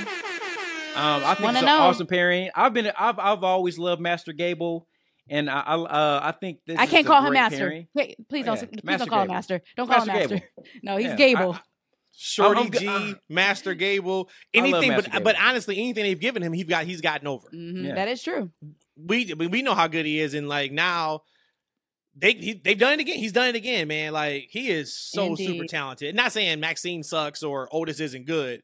Um, I think Wanna it's an know. awesome pairing. I've been, I've, I've always loved Master Gable, and I, I, uh, I think this I can't a call him Master. Wait, please Oh, don't. yeah. Please Master don't call him Master. Don't call Master him Master. Gable. No, he's Yeah. Gable. I- Shorty I'm go- G, uh, Master Gable, anything, Master but but honestly, anything they've given him, he's got he's gotten over. Mhm, Yeah. That is true. We we know how good he is, and like now, they he, they've done it again. He's done it again, man. Like he is so super talented. Not saying Maxine sucks or Otis isn't good,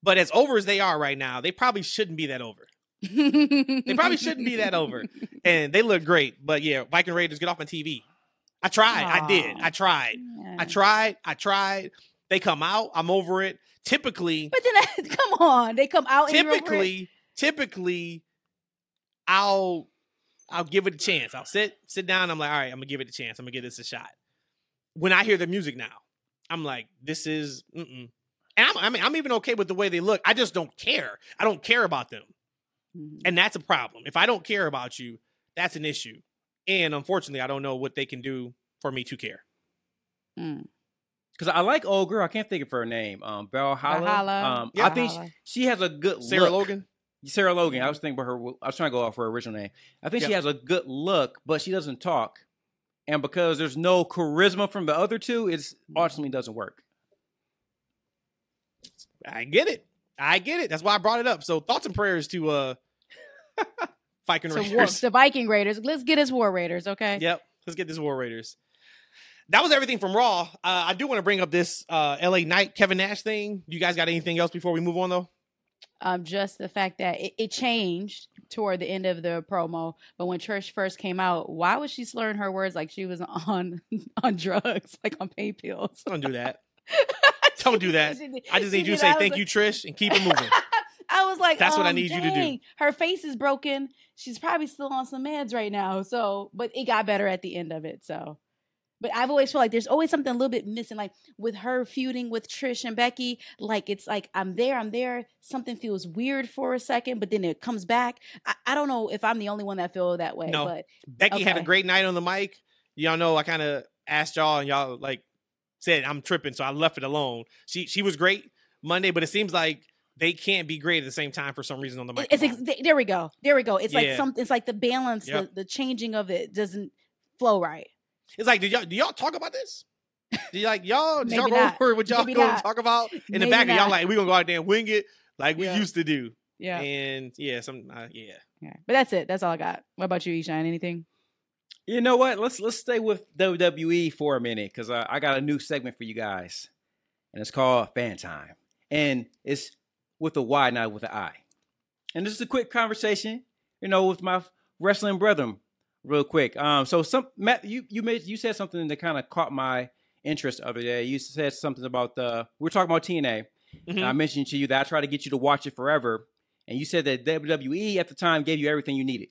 but as over as they are right now, they probably shouldn't be that over. They probably shouldn't be that over. And they look great, but yeah, Viking Raiders get off my TV. I tried. I did. I tried. I tried. I tried. They come out. I'm over it. Typically, But then, come on, they come out. and you're over it? typically, typically, I'll I'll give it a chance. I'll sit sit down. I'm like, all right, I'm gonna give it a chance. I'm gonna give this a shot. When I hear the music now, I'm like, this is. Mm-mm. And I'm, I mean, I'm even okay with the way they look. I just don't care. I don't care about them, Mhm. and that's a problem. If I don't care about you, that's an issue. And unfortunately, I don't know what they can do for me to care. Mm. Because I like old girl. I can't think of her name. Um, Valhalla. Valhalla. Um, Yeah. I think she, she has a good Sarah look. Logan. Sarah Logan. I was thinking about her. I was trying to go off her original name. I think she has a good look, but she doesn't talk. And because there's no charisma from the other two, it's ultimately doesn't work. I get it. I get it. That's why I brought it up. So thoughts and prayers to uh Viking war, Raiders. the Viking Raiders. Let's get us War Raiders, okay? Yep. Let's get this War Raiders. That was everything from Raw. Uh, I do want to bring up this uh, LA Knight Kevin Nash thing. You guys got anything else before we move on though? Um, just the fact that it, it changed toward the end of the promo, but when Trish first came out, why was she slurring her words like she was on on drugs, like on pain pills? Don't do that. Don't do that. I just need you to say thank like- you, Trish, and keep it moving. I was like, That's what I um, need you to do. Her face is broken. She's probably still on some meds right now. So, but it got better at the end of it. So, but I've always felt like there's always something a little bit missing. Like with her feuding with Trish and Becky, like it's like I'm there, I'm there. Something feels weird for a second, but then it comes back. I, I don't know if I'm the only one that feel that way. No. But Becky had a great night on the mic. Y'all know I kind of asked y'all and y'all like said I'm tripping, so I left it alone. She she was great Monday, but it seems like they can't be great at the same time for some reason on the mic. it's ex- there we go. There we go. It's like Yeah. some. It's like the balance, Yep. the, the changing of it doesn't flow right. It's like, did y'all do y'all talk about this? Do you like y'all did y'all go not. over what y'all Maybe gonna not. talk about in the Maybe back of y'all like we gonna go out there and wing it like we Yeah. used to do. Yeah. And yeah, some uh, yeah. Yeah. But that's it. That's all I got. What about you, Eshaun? Anything? You know what? Let's let's stay with WWE for a minute because I, I got a new segment for you guys, and it's called Fan Time, and it's with a Y, not with an I. And this is a quick conversation, you know, with my wrestling brethren, real quick. Um, so some Matt, you you made you said something that kind of caught my interest the other day. You said something about the we are talking about TNA. Mhm. And I mentioned to you that I tried to get you to watch it forever, and you said that WWE at the time gave you everything you needed,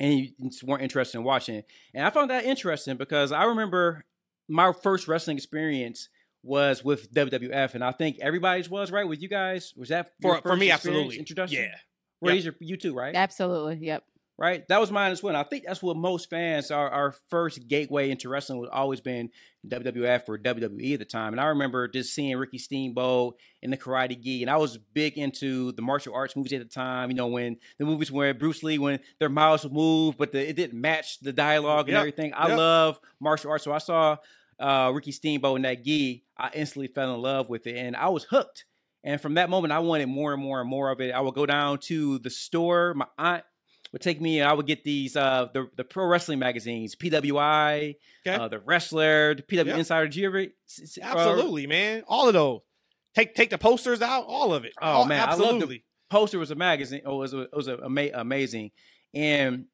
and you weren't interested in watching. And I found that interesting because I remember my first wrestling experience was with WWF, and I think everybody's was right with you guys. Was that your for for me, absolutely. introduction? Yeah. Razor, you too, right? Absolutely. Yep. Right? That was mine as well. I think that's what most fans our our first gateway into wrestling was always been WWF or WWE at the time. And I remember just seeing Ricky Steamboat in the Karate Gi, and I was big into the martial arts movies at the time. You know, when the movies where Bruce Lee, when their mouths would move, but the, it didn't match the dialogue and Yep, everything. I yep. love martial arts, so I saw uh, Ricky Steamboat in that gi. I instantly fell in love with it, and I was hooked. And from that moment, I wanted more and more and more of it. I would go down to the store. My aunt would take me, and I would get these uh, the the pro wrestling magazines, PWI, Okay. uh, the Wrestler, the PW Yep. Insider. Did you ever? s- s- uh, Absolutely, man. All of those. Take take the posters out. All of it. Oh, All- man, I love the- absolutely. poster was a magazine. Oh, it was, it was a, ama- amazing, and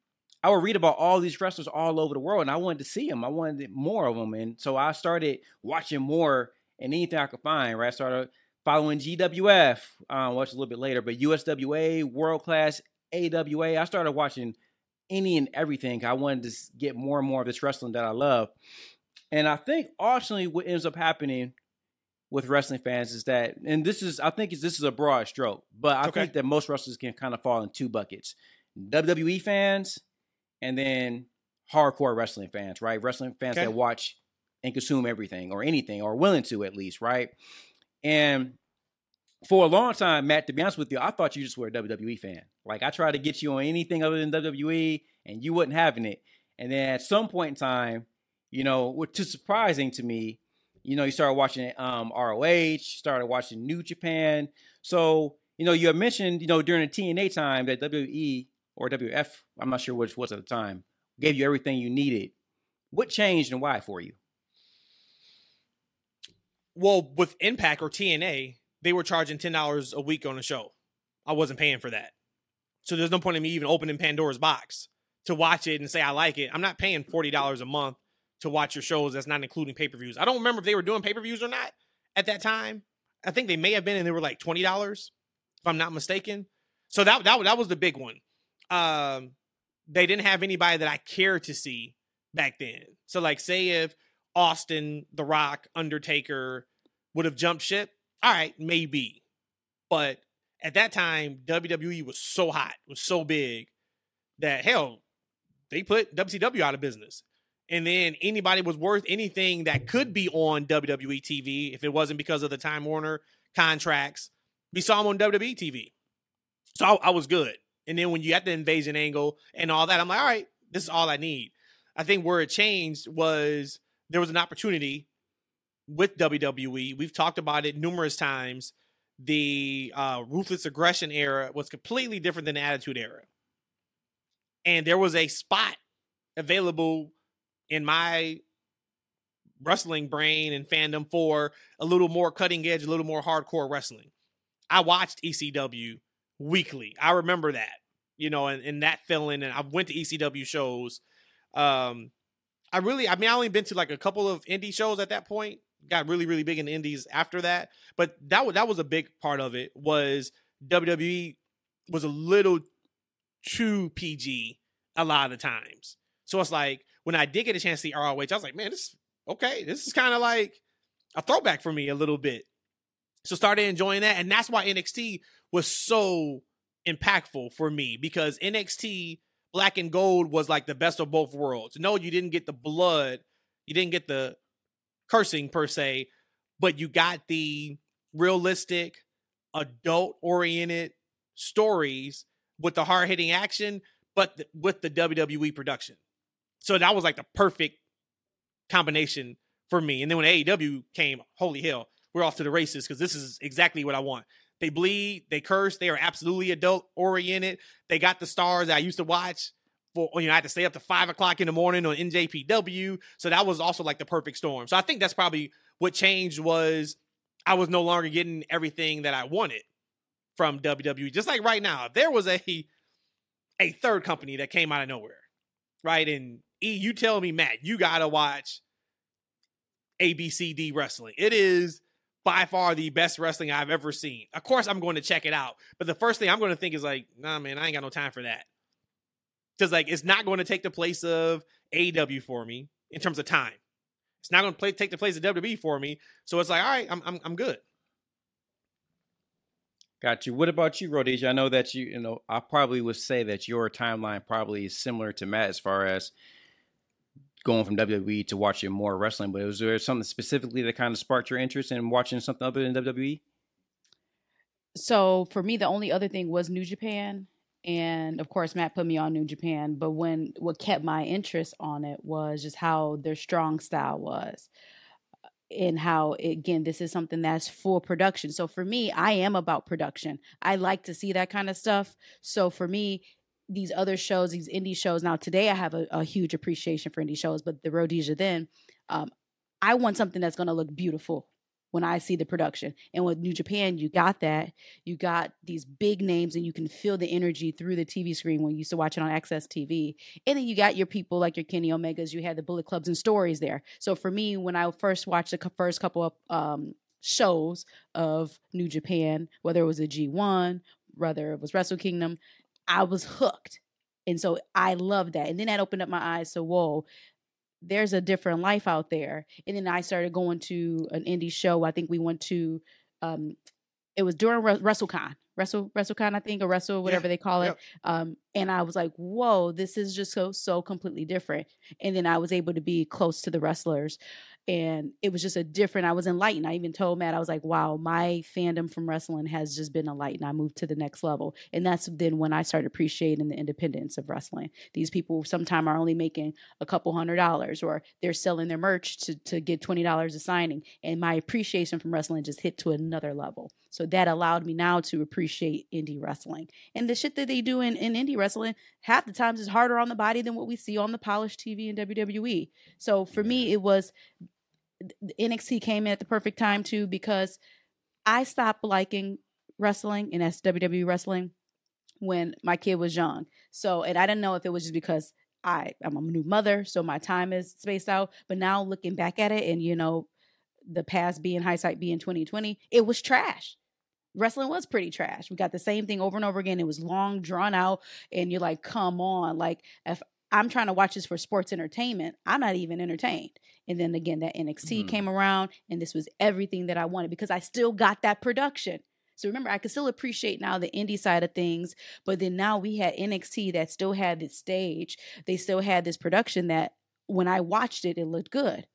I would read about all these wrestlers all over the world, and I wanted to see them. I wanted more of them, and so I started watching more and anything I could find. Right, I started following GWF, uh, watched a little bit later, but USWA, World Class, AWA. I started watching any and everything. I wanted to get more and more of this wrestling that I love, and I think ultimately what ends up happening with wrestling fans is that, and this is, I think is this is a broad stroke, but I Okay. think that most wrestlers can kind of fall in two buckets: WWE fans, and then hardcore wrestling fans, right? Wrestling fans Okay. that watch and consume everything or anything, or willing to at least, right? And for a long time, Matt, to be honest with you, I thought you just were a WWE fan. Like I tried to get you on anything other than WWE, and you wasn't having it. And then at some point in time, you know, which is surprising to me, you know, you started watching um, ROH, started watching New Japan. So, you know, you had mentioned, you know, during the TNA time that WWE or WF, I'm not sure which was at the time, gave you everything you needed. What changed and why for you? Well, with Impact or TNA, they were charging ten dollars a week on a show. I wasn't paying for that, so there's no point in me even opening Pandora's box to watch it and say I like it. I'm not paying forty dollars a month to watch your shows. That's not including pay per views. I don't remember if they were doing pay per views or not at that time. I think they may have been, and they were like twenty dollars, if I'm not mistaken. So that that that was the big one. Um, they didn't have anybody that I cared to see back then. So like, say if Austin, The Rock, Undertaker would have jumped ship, all right, maybe. But at that time, WWE was so hot, was so big that hell, they put WCW out of business. And then anybody was worth anything that could be on WWE TV if it wasn't because of the Time Warner contracts. We saw them on WWE TV. So I, I was good. And then when you got the invasion angle and all that, I'm like, all right, this is all I need. I think where it changed was there was an opportunity with WWE. We've talked about it numerous times. The uh, ruthless aggression era was completely different than the attitude era. And there was a spot available in my wrestling brain and fandom for a little more cutting edge, a little more hardcore wrestling. I watched ECW weekly. I remember that, you know, and, and that feeling. And I went to ECW shows. Um, I really, I mean, I only been to like a couple of indie shows at that point. Got really, really big in the indies after that. But that was that was a big part of it. Was WWE was a little too PG a lot of the times. So it's like when I did get a chance to see ROH, I was like, man, this okay. This is kind of like a throwback for me a little bit. So started enjoying that, and that's why NXT was so impactful for me because NXT Black and Gold was like the best of both worlds. No, you didn't get the blood, you didn't get the cursing per se, but you got the realistic, adult oriented stories with the hard hitting action, but th- with the WWE production. So that was like the perfect combination for me. And then when AEW came, holy hell, we're off to the races because this is exactly what I want. They bleed, they curse, they are absolutely adult oriented. They got the stars I used to watch for you know, I had to stay up to five o'clock in the morning on NJPW. So that was also like the perfect storm. So I think that's probably what changed was I was no longer getting everything that I wanted from WWE. Just like right now, there was a a third company that came out of nowhere, right? And E, you tell me, Matt, you gotta watch ABCD wrestling. It is by far the best wrestling I've ever seen. Of course, I'm going to check it out, but the first thing I'm going to think is like, nah, man, I ain't got no time for that. Because like, it's not going to take the place of AW for me in terms of time. It's not going to play, take the place of WWE for me. So it's like, all right, I'm I'm, I'm good. Got you. What about you, Rhodesia? I know that you, you know, I probably would say that your timeline probably is similar to Matt as far as going from WWE to watching more wrestling. But was there something specifically that kind of sparked your interest in watching something other than WWE? So for me, the only other thing was New Japan, and of course, Matt put me on New Japan. But when what kept my interest on it was just how their strong style was and how again this is something that's full production. So for me i am about production. I like to see that kind of stuff. So for me these other shows these indie shows now today i have a, a huge appreciation for indie shows but the rhodesia then um, i want something that's going to look beautiful when I see the production. And with New Japan, you got that. You got these big names, and you can feel the energy through the TV screen when you used to watch it on AXS TV. And then you got your people like your Kenny Omegas. You had the Bullet Clubs and stories there. So for me, when I first watched the first couple of um, shows of New Japan, whether it was a G1, whether it was Wrestle Kingdom, I was hooked. And so I loved that. And then that opened up my eyes to, whoa, there's a different life out there. And then I started going to an indie show. I think we went to, um, it was during WrestleCon, Wrestle WrestleCon, I think, or Wrestle, whatever yeah. they call it. Um, and I was like, whoa, this is just so so completely different. And then I was able to be close to the wrestlers and it was just a different i was enlightened. I even told matt i was like wow my fandom from wrestling has just been enlightened. I moved to the next level. And that's then when i started appreciating the independence of wrestling. These people sometimes are only making a couple hundred dollars or they're selling their merch to, to get $20 a signing and my appreciation from wrestling just hit to another level. So that allowed me now to appreciate indie wrestling. And the shit that they do in, in indie wrestling half the times is harder on the body than what we see on the polished tv and wwe so for me it was NXT came in at the perfect time too because I stopped liking wrestling and that's WWE wrestling when my kid was young. So, and I didn't know if it was just because I I'm a new mother, so my time is spaced out. But now looking back at it, and you know, the past being hindsight being 2020, it was trash. Wrestling was pretty trash. We got the same thing over and over again. It was long, drawn out, and you're like, come on. Like, if I'm trying to watch this for sports entertainment, I'm not even entertained. And then again, that NXT mm-hmm. came around, and this was everything that I wanted because I still got that production. So remember, I could still appreciate now the indie side of things, but then now we had NXT that still had this stage. They still had this production that when I watched it, it looked good.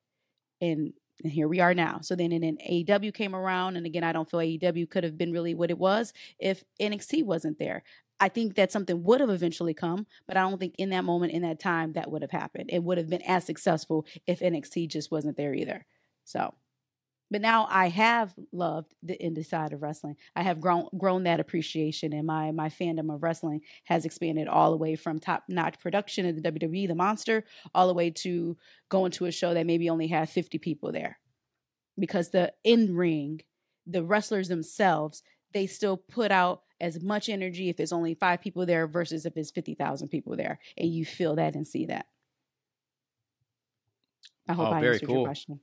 And and here we are now. So then, and then AEW came around, and again, I don't feel AEW could have been really what it was if NXT wasn't there. I think that something would have eventually come, but I don't think in that moment, in that time, that would have happened. It would have been as successful if NXT just wasn't there either. So, but now I have loved the indie side of wrestling. I have grown grown that appreciation, and my my fandom of wrestling has expanded all the way from top notch production of the WWE, the monster, all the way to going to a show that maybe only had fifty people there, because the in ring, the wrestlers themselves, they still put out as much energy if it's only five people there versus if it's 50,000 people there. And you feel that and see that. I hope oh, I answered cool. your question.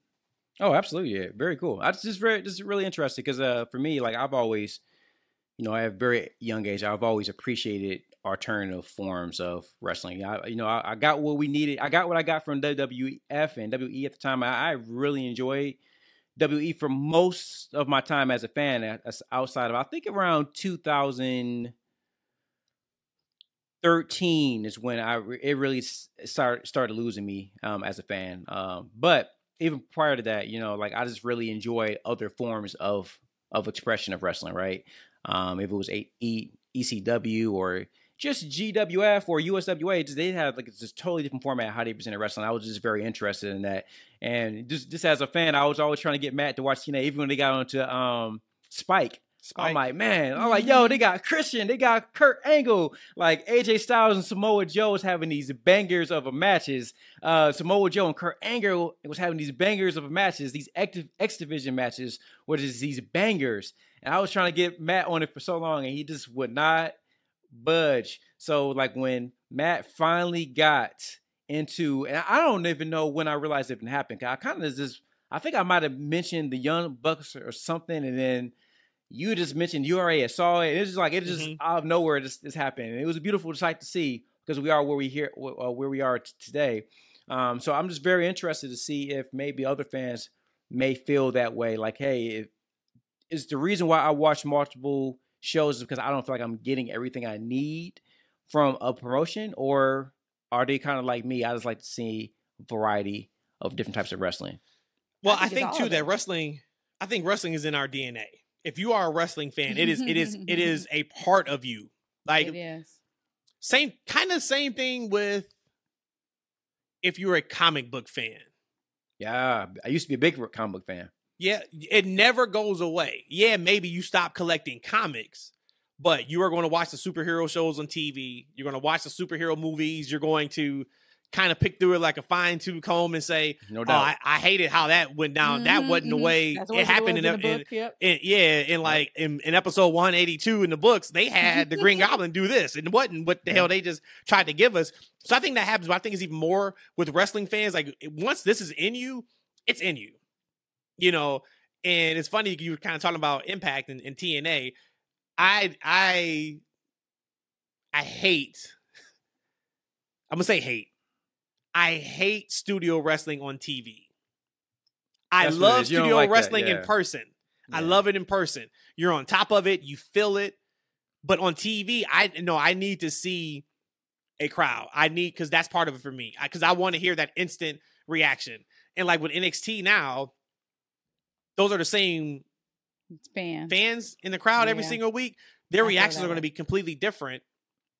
Oh, absolutely. Yeah. Very cool. I just very, this is really interesting because uh, for me, like I've always, you know, I have very young age, I've always appreciated alternative forms of wrestling. I, you know, I, I, got what we needed. I got what I got from WWF and WE at the time. I, I really enjoyed WE for most of my time as a fan, outside of I think around 2013 is when I it really started started losing me um, as a fan. Um, but even prior to that, you know, like I just really enjoy other forms of of expression of wrestling, right? Um, if it was a, e, ECW or just GWF or USWA, they had like this totally different format how they presented wrestling. I was just very interested in that, and just just as a fan, I was always trying to get Matt to watch. Know, even when they got onto um, Spike. Spike. I'm like, man, I'm like, yo, they got Christian, they got Kurt Angle, like AJ Styles and Samoa Joe was having these bangers of a matches. Uh, Samoa Joe and Kurt Angle was having these bangers of a matches, these X Division matches, which is these bangers. And I was trying to get Matt on it for so long, and he just would not budge. So like when Matt finally got into, and I don't even know when I realized it happened. I kind of just, I think I might have mentioned the Young Bucks or something, and then you just mentioned you already saw it. It's just like it just Mhm. out of nowhere this this happened, and it was a beautiful sight to see because we are where we here uh, where we are t- today. Um, so I'm just very interested to see if maybe other fans may feel that way. Like, hey, if, is the reason why I watch multiple shows is because I don't feel like I'm getting everything I need from a promotion, or are they kind of like me? I just like to see variety of different types of wrestling. Well, I I think it's think too that wrestling. I think wrestling is in our DNA. If you are a wrestling fan, it is it is it is a part of you. Like it is. same kind of same thing with if you're a comic book fan. Yeah, I used to be a big comic book fan. Yeah, it never goes away. Yeah, maybe you stop collecting comics, but you are going to watch the superhero shows on TV. You're going to watch the superhero movies. You're going to kind of pick through it like a fine tooth comb and say, No "Oh, doubt. I, I hated how that went down. that Mhm, wasn't the mhm. way That's it way happened in, was in, the in, book. Yep. in- yeah, in like in, in episode 182 in the books, they had the Green Goblin do this. and It wasn't what the Yeah. hell they just tried to give us. So I think that happens, but I think it's even more with wrestling fans. Like once this is in you, it's in you. You know, and it's funny you were kind of talking about impact and, and TNA. I I I hate I'm gonna say hate. I hate studio wrestling on TV. I That's love is. You don't studio like wrestling in yeah. person. I love it in person. You're on top of it, you feel it. But on TV, I no, I need to see a crowd. I need because that's part of it for me. Because I, want to hear that instant reaction. And like with NXT now, those are the same fans. fans in the crowd every single week. Their I reactions are going to be completely different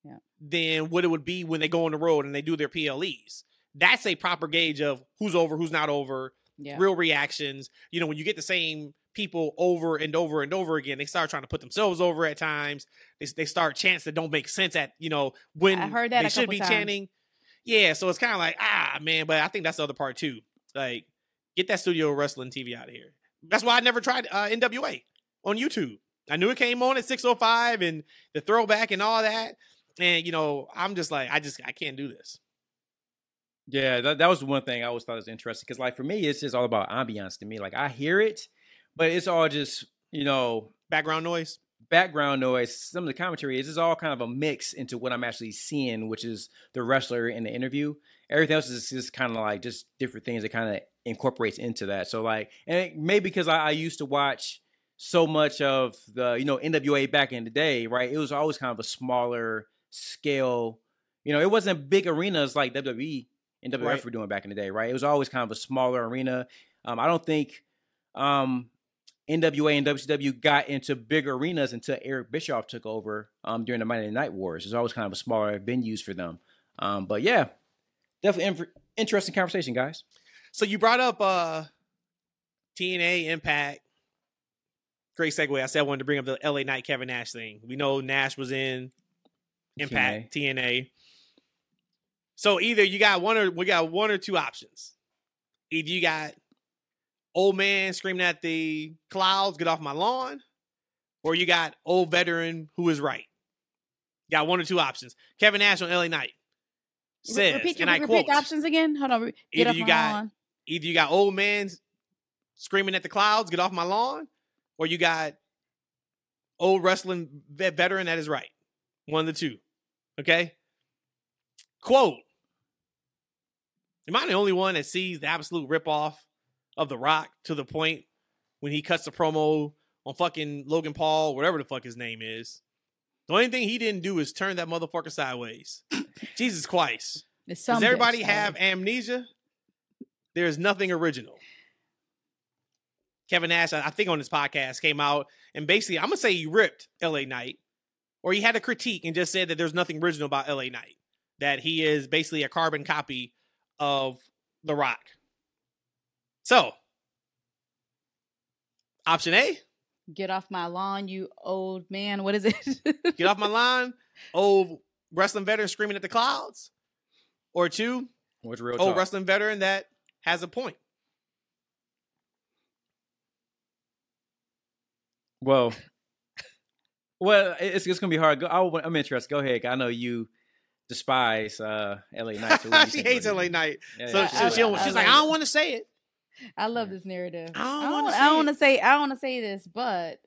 Yeah. than what it would be when they go on the road and they do their PLEs. That's a proper gauge of who's over, who's not over, Yeah. real reactions. You know, when you get the same people over and over and over again, they start trying to put themselves over at times. They, they start chants that don't make sense at, you know, when I heard that they should be times. chanting. Yeah, so it's kind of like, ah, man, but I think that's the other part too. Like, get that studio wrestling TV out of here. That's why I never tried uh, NWA on YouTube. I knew it came on at 605 and the throwback and all that. And, you know, I'm just like, I just, I can't do this. Yeah, that, that was one thing I always thought was interesting because, like, for me, it's just all about ambiance to me. Like, I hear it, but it's all just, you know, Background noise. background noise. Some of the commentary is just all kind of a mix into what I'm actually seeing, which is the wrestler in the interview. Everything else is just kind of like just different things that kind of incorporates into that. So, like, and maybe because I, I used to watch so much of the, you know, NWA back in the day, right? It was always kind of a smaller scale. You know, it wasn't big arenas like WWE and WWF Right. were doing back in the day, right? It was always kind of a smaller arena. Um, I don't think um, NWA and WCW got into big arenas until Eric Bischoff took over um, during the Monday Night Wars. It's always kind of a smaller venues for them. Um, but yeah, definitely in- interesting conversation, guys. So you brought up uh TNA Impact. Great segue. I said I wanted to bring up the LA Knight Kevin Nash thing. We know Nash was in Impact TNA. So either you got one or we got one or two options. Either you got old man screaming at the clouds, get off my lawn, or you got old veteran who is right. You got one or two options. Kevin Nash on LA Knight says, repeat and your, I repeat quote, the options again. Hold on. Get Either up you my got- lawn. Either you got old man screaming at the clouds, get off my lawn, or you got old wrestling veteran that is right. One of the two. Okay? Quote. Am I the only one that sees the absolute ripoff of The Rock to the point when he cuts the promo on fucking Logan Paul, whatever the fuck his name is? The only thing he didn't do is turn that motherfucker sideways. Jesus Christ. Does everybody have amnesia? There is nothing original. Kevin Nash, I I think on this podcast, came out and basically, I'm gonna say he ripped LA Knight, or he had a critique and just said that there's nothing original about LA Knight, that he is basically a carbon copy of The Rock. So, option A, Get off my lawn, you old man. What is it? get off my lawn, old wrestling veteran screaming at the clouds, or two, What's real old talk? wrestling veteran that has a point. Well, Well, it's, it's gonna be hard. Go, I, am interested. Go ahead. I know you despise uh, LA Knight. So she hates LA Knight. Yeah, so, yeah, so she I, she's like, I don't want to say it. I love this narrative. I don't want to. I don't want to say. I don't want to say this, but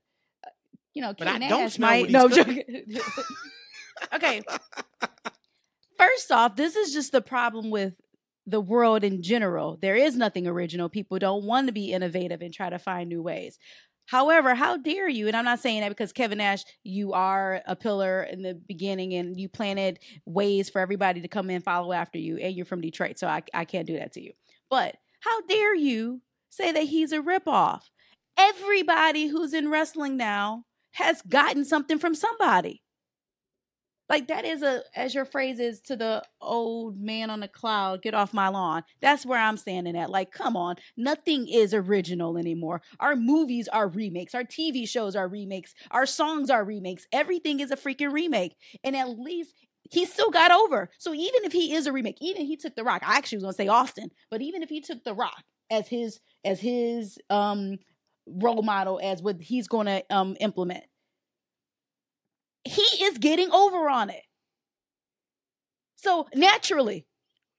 uh, you know, but I Nash might. No, joke. okay. First off, this is just the problem with the world in general. There is nothing original. People don't want to be innovative and try to find new ways. However, how dare you? And I'm not saying that because Kevin Nash, you are a pillar in the beginning and you planted ways for everybody to come and follow after you, and you're from Detroit, so I, I can't do that to you. But how dare you say that he's a ripoff? Everybody who's in wrestling now has gotten something from somebody. Like that is a, as your phrase is to the old man on the cloud, get off my lawn. That's where I'm standing at. Like, come on, nothing is original anymore. Our movies are remakes, our TV shows are remakes, our songs are remakes. Everything is a freaking remake. And at least he still got over. So even if he is a remake, even he took The Rock, I actually was gonna say Austin, but even if he took The Rock as his as his um role model as what he's gonna um implement he is getting over on it. So naturally,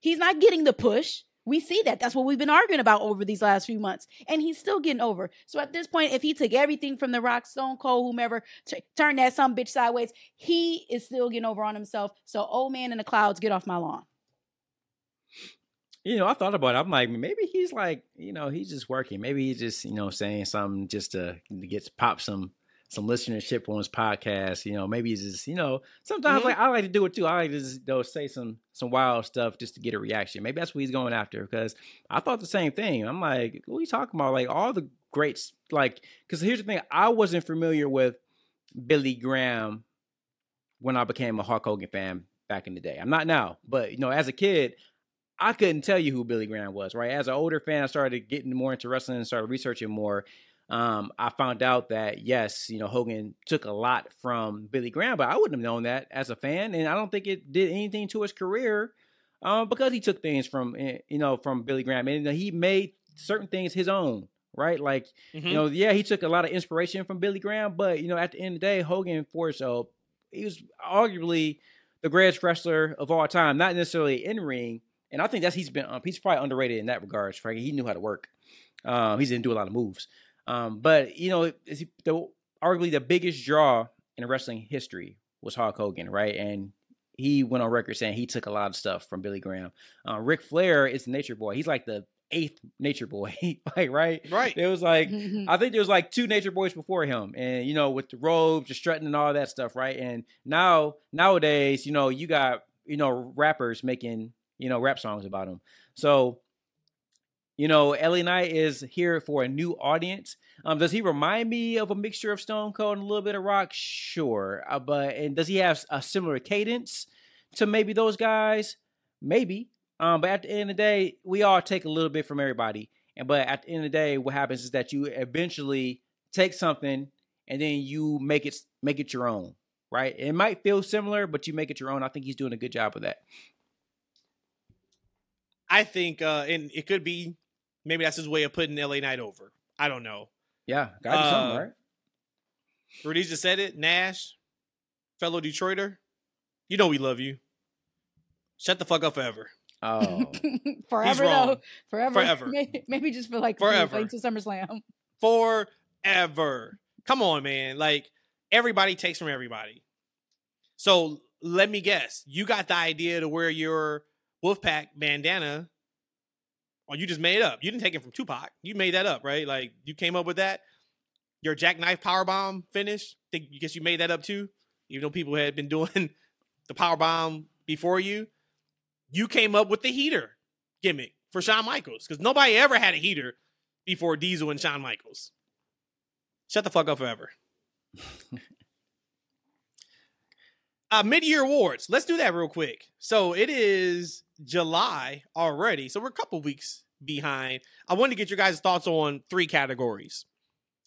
he's not getting the push. We see that. That's what we've been arguing about over these last few months. And he's still getting over. So at this point, if he took everything from the Rock, Stone Cold, whomever, t- that some bitch sideways, he is still getting over on himself. So old man in the clouds, get off my lawn. You know, I thought about it. I'm like, maybe he's like, you know, he's just working. Maybe he's just, you know, saying something just to, to get to pop some some listenership on his podcast. You know, maybe it's just you know sometimes mm-hmm. like I like to do it too. I like to just know, say some some wild stuff just to get a reaction. Maybe that's what he's going after because I thought the same thing. I'm like, what are you talking about? Like all the greats, like because here's the thing: I wasn't familiar with Billy Graham when I became a Hulk Hogan fan back in the day. I'm not now, but you know, as a kid. I couldn't tell you who Billy Graham was, right? As an older fan, I started getting more into wrestling and started researching more um, I found out that yes, you know, Hogan took a lot from Billy Graham, but I wouldn't have known that as a fan, and I don't think it did anything to his career um, because he took things from eh, you know from Billy Graham, and he made certain things his own, right? Like mm-hmm. you know, yeah, he took a lot of inspiration from Billy Graham, but you know, at the end of the day, Hogan for so he was arguably the greatest wrestler of all time, not necessarily in ring. And I think that's he's been um, he's probably underrated in that regards. Frankie, he knew how to work. Um, he didn't do a lot of moves. Um, but you know, the, arguably the biggest draw in wrestling history was Hulk Hogan, right? And he went on record saying he took a lot of stuff from Billy Graham. Uh, Ric Flair is the Nature Boy. He's like the eighth Nature Boy, like right, right. It was like I think there was like two Nature Boys before him, and you know with the robes, the strutting, and all that stuff, right? And now nowadays, you know, you got you know rappers making you know rap songs about him. So you know, LA Knight is here for a new audience. Um, does he remind me of a mixture of Stone Cold and a little bit of rock? Sure, uh, but and does he have a similar cadence to maybe those guys? Maybe. Um, but at the end of the day, we all take a little bit from everybody. And but at the end of the day, what happens is that you eventually take something and then you make it make it your own, right? It might feel similar, but you make it your own. I think he's doing a good job of that. I think, uh, and it could be Maybe that's his way of putting LA Knight over. I don't know. Yeah, got uh, something, right? Rudy just said it. Nash, fellow Detroiter, you know we love you. Shut the fuck up forever. Oh, forever though. Forever. Forever. Maybe, maybe just for like forever to SummerSlam. Forever. Come on, man. Like everybody takes from everybody. So let me guess. You got the idea to wear your Wolfpack bandana or you just made up. You didn't take it from Tupac. You made that up, right? Like you came up with that. Your jackknife power bomb finish. Think you guess you made that up too, even though people had been doing the power bomb before you. You came up with the heater gimmick for Shawn Michaels because nobody ever had a heater before Diesel and Shawn Michaels. Shut the fuck up forever. uh, mid-year awards. Let's do that real quick. So it is July already, so we're a couple weeks behind. I wanted to get your guys' thoughts on three categories: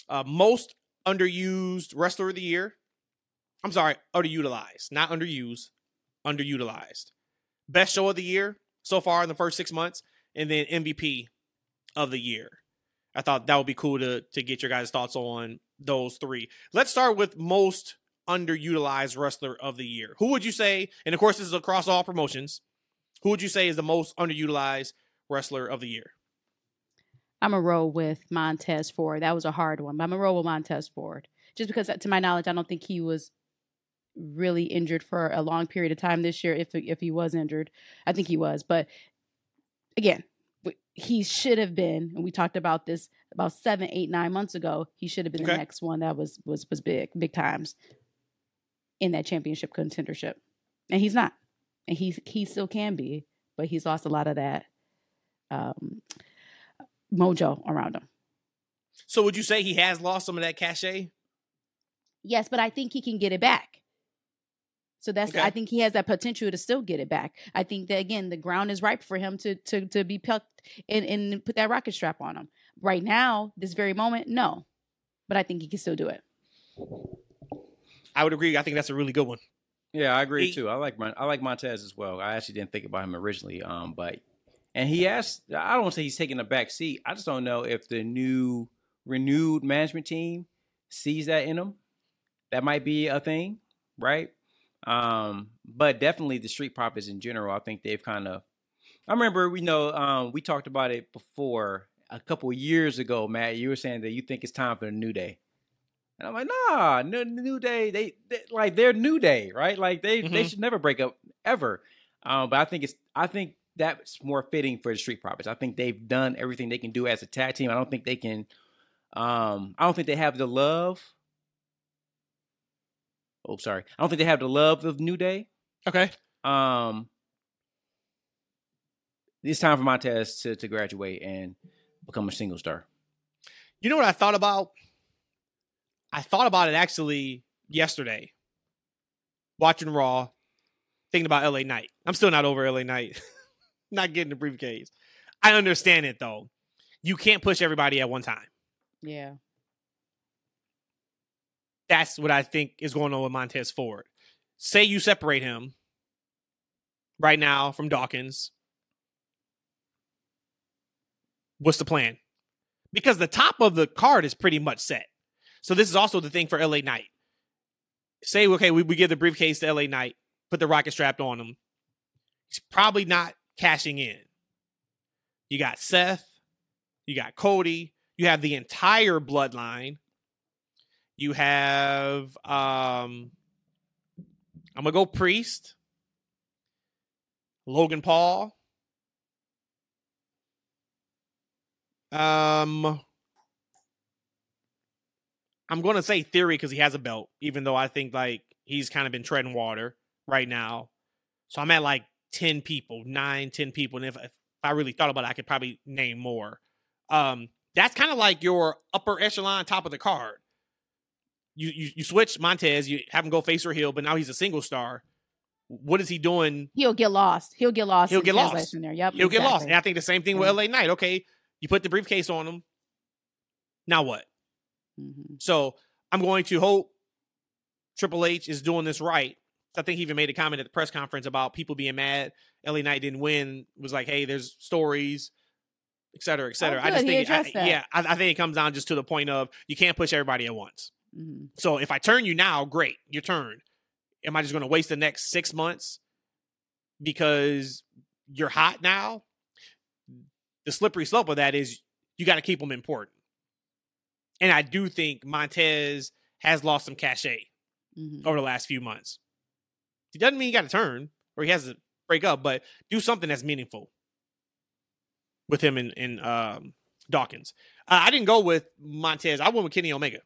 uh, most underused wrestler of the year. I'm sorry, underutilized, not underused, underutilized. Best show of the year so far in the first six months, and then MVP of the year. I thought that would be cool to to get your guys' thoughts on those three. Let's start with most underutilized wrestler of the year? Who would you say? And of course, this is across all promotions. Who would you say is the most underutilized wrestler of the year? I'm a roll with Montez Ford. That was a hard one, but I'm a roll with Montez Ford. Just because, to my knowledge, I don't think he was really injured for a long period of time this year. If if he was injured, I think he was. But again, he should have been. And we talked about this about seven, eight, nine months ago. He should have been Okay. the next one that was was was big, big times in that championship contendership, and he's not. And he he still can be, but he's lost a lot of that um, mojo around him. So would you say he has lost some of that cachet? Yes, but I think he can get it back. So that's Okay. I think he has that potential to still get it back. I think that again the ground is ripe for him to to to be plucked and, and put that rocket strap on him. Right now, this very moment, no. But I think he can still do it. I would agree. I think that's a really good one. Yeah, I agree He- too. I like I like Montez as well. I actually didn't think about him originally, um, but and he asked. I don't want to say he's taking a back seat. I just don't know if the new renewed management team sees that in him. That might be a thing, right? Um, but definitely the Street Profits in general. I think they've kind of. I remember we know um, we talked about it before a couple of years ago, Matt. You were saying that you think it's time for a new day. And I'm like, nah, new, new day. They, they like they're new day, right? Like they they Mhm. should never break up ever. Um, but I think it's I think that's more fitting for the Street Profits. I think they've done everything they can do as a tag team. I don't think they can. Um, I don't think they have the love. Oh, sorry. I don't think they have the love of New Day. Okay. Um, it's time for Montez to to graduate and become a single star. You know what I thought about? I thought about it actually yesterday. Watching Raw, thinking about LA Knight. I'm still not over LA Knight. not getting the briefcase. I understand it though. You can't push everybody at one time. Yeah. That's what I think is going on with Montez Ford. Say you separate him right now from Dawkins. What's the plan? Because the top of the card is pretty much set. So this is also the thing for LA Knight. Say, okay, we, we give the briefcase to LA Knight, put the rocket strap on him. He's probably not cashing in. You got Seth, you got Cody, you have the entire bloodline. You have um I'm gonna go Priest, Logan Paul. Um I'm gonna say theory because he has a belt, even though I think like he's kind of been treading water right now. So I'm at like 10 people, nine, 10 people. And if, if I really thought about it, I could probably name more. Um, that's kind of like your upper echelon top of the card. You, you you switch Montez, you have him go face or heel, but now he's a single star. What is he doing? He'll get lost. He'll get lost. He'll get lost. There. Yep. He'll get lost. And I think the same thing with Yeah. LA Knight. Okay, you put the briefcase on him. Now what? Mhm. So I'm going to hope Triple H is doing this right. I think he even made a comment at the press conference about people being mad. LA Knight didn't win. Was like, hey, there's stories, et cetera, et cetera. Oh, I just think, I- yeah, I, I think it comes down just to the point of you can't push everybody at once. Mhm. So if I turn you now, great, your turn. Am I just going to waste the next six months because you're hot now? The slippery slope of that is you got to keep them important. And I do think Montez has lost some cachet Mhm. over the last few months. It doesn't mean he got to turn or he has to break up, but do something that's meaningful with him and, and um, Dawkins. Uh, I didn't go with Montez. I went with Kenny Omega.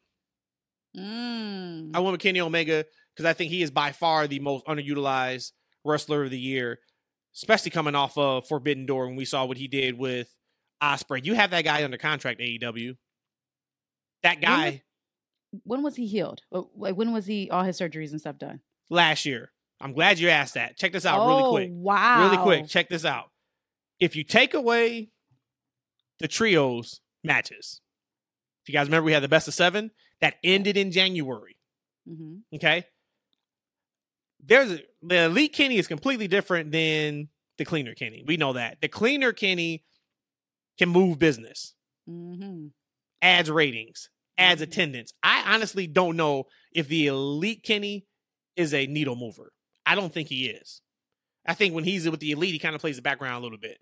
Mm. I went with Kenny Omega because I think he is by far the most underutilized wrestler of the year, especially coming off of Forbidden Door when we saw what he did with Osprey. You have that guy under contract, AEW. That When was- guy When was he healed? Uh, Like when was he all his surgeries and stuff done? last year. I'm glad you asked that. Check this out oh, really quick. Wow. Really quick. Check this out. If you take away the trios matches, if you guys remember, we had the best of seven that ended in January. hmm Okay. There's a, the elite Kenny is completely different than the cleaner Kenny. We know that. The cleaner Kenny can move business, hmm adds ratings, adds Mhm. attendance. I honestly don't know if the elite Kenny is a needle mover. I don't think he is. I think when he's with the elite, he kind of plays the background a little bit.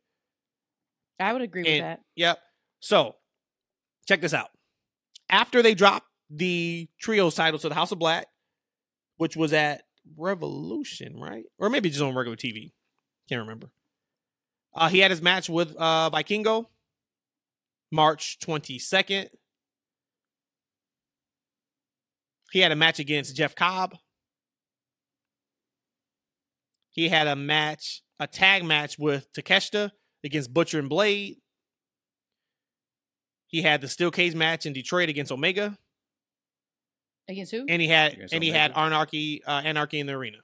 I would agree with that. Yep. So check this out. After they dropped the trios title to the House of Black, which was at Revolution, right? Or maybe just on regular TV. Can't remember. Uh, he had his match with uh, Vikingo March 22nd. He had a match against Jeff Cobb. He had a match, a tag match with Takeshita against Butcher and Blade. He had the steel cage match in Detroit against Omega, Against who? and he had Against and he had Anarchy uh, Anarchy in the arena.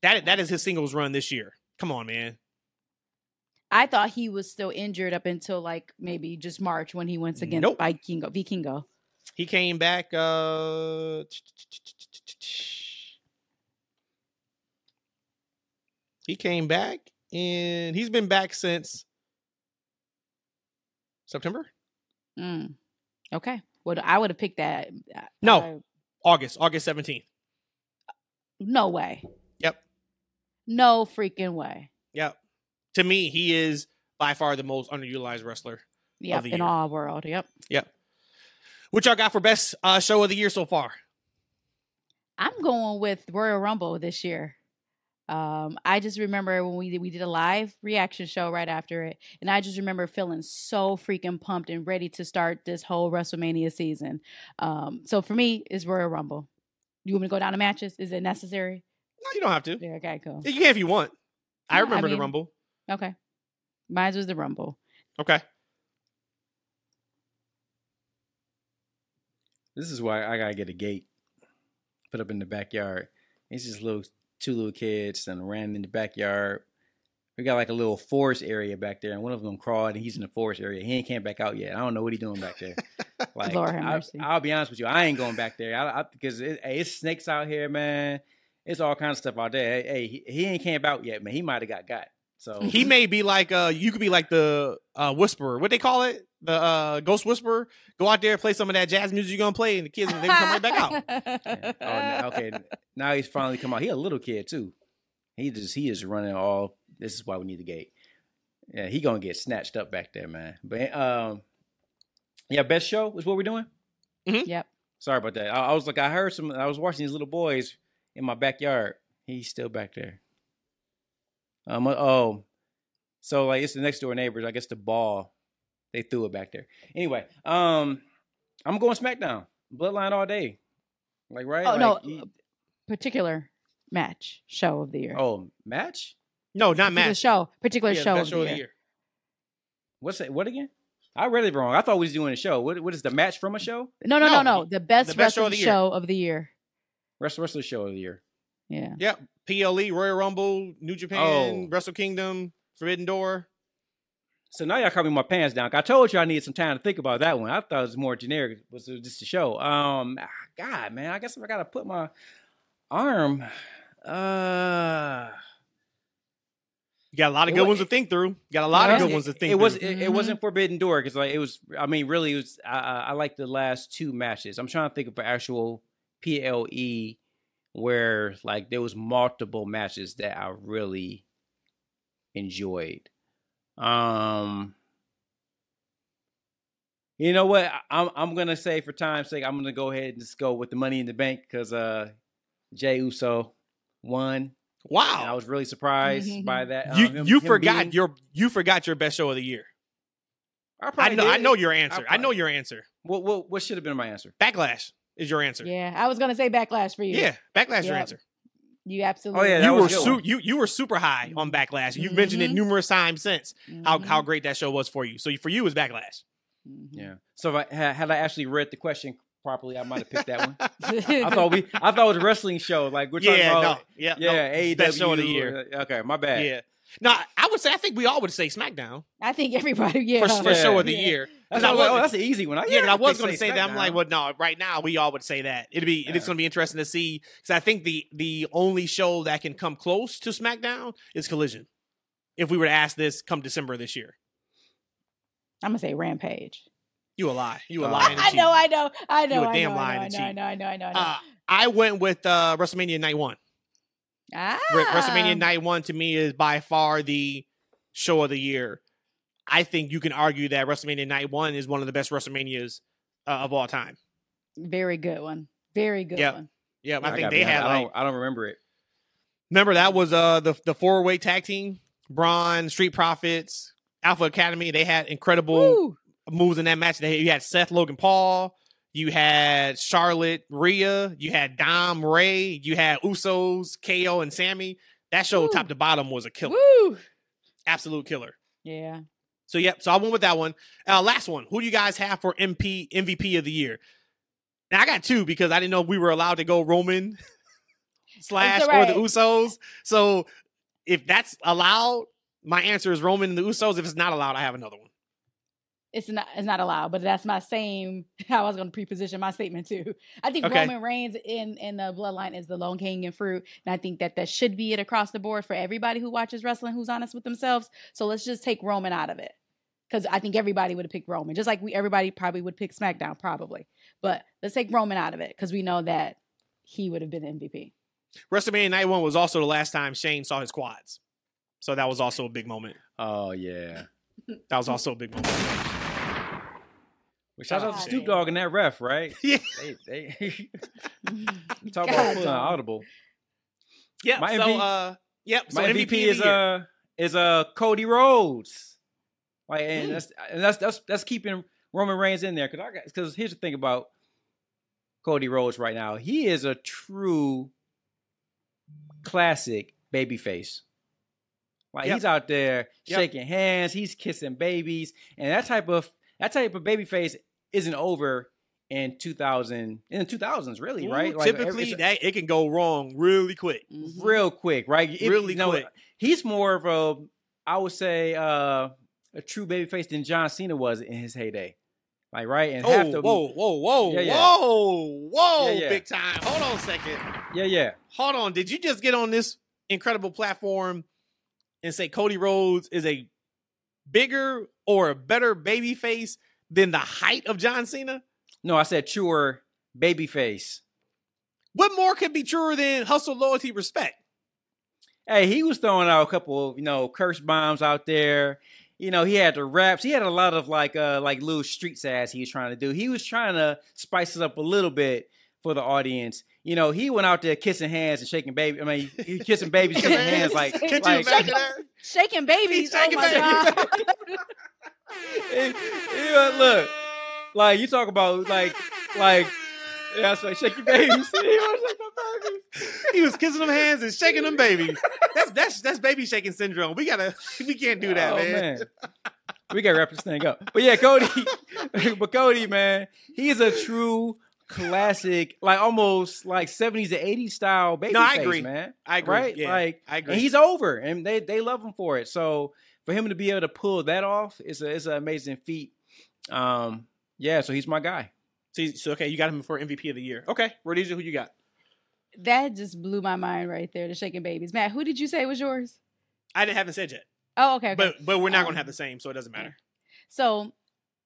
That that is his singles run this year. Come on, man. I thought he was still injured up until like maybe just March when he went against Nope. Vikingo. Vikingo. He came back. Uh, he came back, and he's been back since September, Mm. Okay. Well, I would have picked that. uh, No. I- August, August seventeenth. no way. Yep. No freaking way. Yep. To me, he is by far the most underutilized wrestler. Yep. the In year. all world. Yep. Yep. What y'all got for best uh, show of the year so far? I'm going with Royal Rumble this year. Um, I just remember when we did, we did a live reaction show right after it, and I just remember feeling so freaking pumped and ready to start this whole WrestleMania season. Um, so for me, it's Royal Rumble. You want me to go down to matches? Is it necessary? No, you don't have to. Yeah, okay, cool. You can if you want. I Yeah, I remember the mean- Rumble. Okay, mine was the Rumble. Okay. This is why I gotta get a gate put up in the backyard. It's just little two little kids and ran in the backyard. We got like a little forest area back there, and one of them crawled, and he's in the forest area. He ain't came back out yet. I don't know what he's doing back there. Like, I, mercy. I'll be honest with you, I ain't going back there. Because it, hey, it's snakes out here, man. It's all kinds of stuff out there. Hey, hey, he, he ain't came out yet, man. He might have got got. So He may be like uh you could be like the uh whisperer. What they call it? The uh ghost whisperer. Go out there, play some of that jazz music you're gonna play, and the kids they can come right back out. Yeah. Oh, now- okay. Now he's finally come out. He a little kid too. He just he is running all. This is why we need the gate. Yeah, he gonna get snatched up back there, man. But um, yeah, best show is what we're doing. Yep. Sorry about that. I, I was like, I heard some. I was watching these little boys in my backyard. He's still back there. Um. Oh, so like it's the next door neighbors. I guess the ball they threw it back there. Anyway, um, I'm going SmackDown. Bloodline all day. Like right? Oh, no. He- Particular match show of the year. Oh, match? No, not particular match. show. Particular Yeah, show, best of the year. What's that? What again? I read it wrong. I thought we was doing a show. What what is the match from a show? No, no, No, no, no. The best the best show of the year. show of the year. Wrestler wrestler show of the year. Yeah. Yep. PLE, Royal Rumble, New Japan, Oh. Wrestle Kingdom, Forbidden Door. So now y'all caught me my pants down. I told you I needed some time to think about that one. I thought it was more generic. Was just a show? Um, ah, God, man, I guess if I gotta put my arm, uh, You got a lot of good wa- ones to think through. You got a lot of it- good ones to think It was through. it, it wasn't Forbidden Door because like it was. I mean, really, it was. I, I I like the last two matches. I'm trying to think of an actual PLE where like there was multiple matches that I really enjoyed. Um, you know what? I- I'm I'm gonna say for time's sake, I'm gonna go ahead and just go with the Money in the Bank because uh, Jey Uso won. And I was really surprised by that. You um, him- you him forgot being- your you forgot your best show of the year. I, I probably know I know your answer. I, know your answer. What what what should have been my answer? Backlash is your answer. Yeah. I was gonna say backlash for you. Yeah, backlash your answer. You absolutely. Oh yeah, you were su- you you were super high on backlash. You've mentioned it numerous times since how Mhm. how great that show was for you. So for you, was backlash. Mhm. Yeah. So if I, had, had I actually read the question properly, I might have picked that one. I I thought we I thought it was a wrestling show. Like we're talking Yeah, no, about yeah, yeah, no, AEW. best show of the year. uh, Okay, my bad. Yeah. No, I would say I think we all would say SmackDown I think everybody. Yeah. for, for show of the Yeah. year. That's, I I was- oh, that's an easy one. Yeah, 'cause I was going to say that. I'm like, well, no, right now we all would say that. It'd be it's going to be interesting to see because I think the the only show that can come close to SmackDown is Collision. If we were to ask this come December this year, I'm gonna say Rampage. You a lie. You a Uh, lie. and a I cheat. know, I know, I know, You a I damn know, liar I and know, a I cheat. know, I know, I know, I know. Uh, I went with uh, WrestleMania Night One. Ah, Re- WrestleMania Night One to me is by far the show of the year. I think you can argue that WrestleMania Night One is one of the best WrestleManias uh, of all time. very good one, very good Yep. one. Yeah, I, think they had I like don't, I don't remember it. remember that was uh the the four way tag team Braun, Street Profits, Alpha Academy. They had incredible Woo! moves in that match. They you had Seth Logan Paul, you had Charlotte Rhea, you had Dom Rey, you had Usos, KO, and Sami. That show Woo. top to bottom was a killer, Woo! absolute killer. Yeah. So yep, so I went with that one. Uh, last one. Who do you guys have for MP MVP of the year? Now I got two because I didn't know we were allowed to go Roman slash or the Usos. So if that's allowed, my answer is Roman and the Usos. If it's not allowed, I have another one. It's not it's not allowed, but that's my same how I was gonna preposition my statement too. I think Okay. Roman Reigns in in the bloodline is the lone hanging fruit, and I think that that should be it across the board for everybody who watches wrestling who's honest with themselves. So let's just take Roman out of it, because I think everybody would have picked Roman, just like we everybody probably would pick SmackDown probably. But let's take Roman out of it because we know that he would have been MVP. WrestleMania Night One was also the last time Shane saw his quads. So that was also a big moment. Oh yeah. That was also a big moment. Well, shout out to God Snoop. Dogg and that ref, right? Yeah. They they talk God, about pulling audible. Yeah. My so MV uh yep. So My MVP, MVP, is uh is uh Cody Rhodes. Like and Mm. that's and that's that's that's keeping Roman Reigns in there because I got because here's the thing about Cody Rhodes right now. He is a true classic babyface. Like Yep. he's out there Yep. shaking hands, he's kissing babies, and that type of that type of babyface isn't over in 2000 in the 2000s really, Ooh, right? Like, typically it's- that it can go wrong really quick. Mhm. real quick, right? If- Really you know, quick. He's more of a, I would say, uh, a true babyface than John Cena was in his heyday. Like right, and Oh, half the whoa, whoa, whoa, Yeah, yeah. whoa, whoa, Yeah, yeah. big time. Hold on a second. yeah, yeah. Hold on. Did you just get on this incredible platform and say Cody Rhodes is a bigger or a better baby face than the height of John Cena? No, I said truer babyface. What more could be truer than hustle, loyalty, respect? Hey, he was throwing out a couple of you know curse bombs out there. You know, he had the raps. He had a lot of like uh like little street sass he was trying to do. He was trying to spice it up a little bit for the audience. You know, he went out there kissing hands and shaking baby. I mean, he kissing babies, kissing hands like Could Could like, you imagine that? Shaking babies. shaking oh my babies. look, like you talk about like like yeah, that's right, shake your babies. He was like, "My babies." He was kissing them hands and shaking them babies. That's that's that's baby shaking syndrome. We gotta we can't do that, Oh, man. We gotta wrap this thing up. But yeah, Cody, but Cody, man, he is a true classic, like almost like 70s to 80s style baby No, I face, agree. man. I agree. Right? Yeah, Like I agree. and he's over and they they love him for it. So for him to be able to pull that off is a is an amazing feat. Um yeah, so he's my guy. so, so okay, you got him for MVP of the year. Okay, Rhodesia, who you got? That just blew my mind right there. The shaking babies. Matt, who did you say was yours? I didn't haven't said yet, Oh, okay. okay. but but we're not gonna Um, have the same, so it doesn't matter. So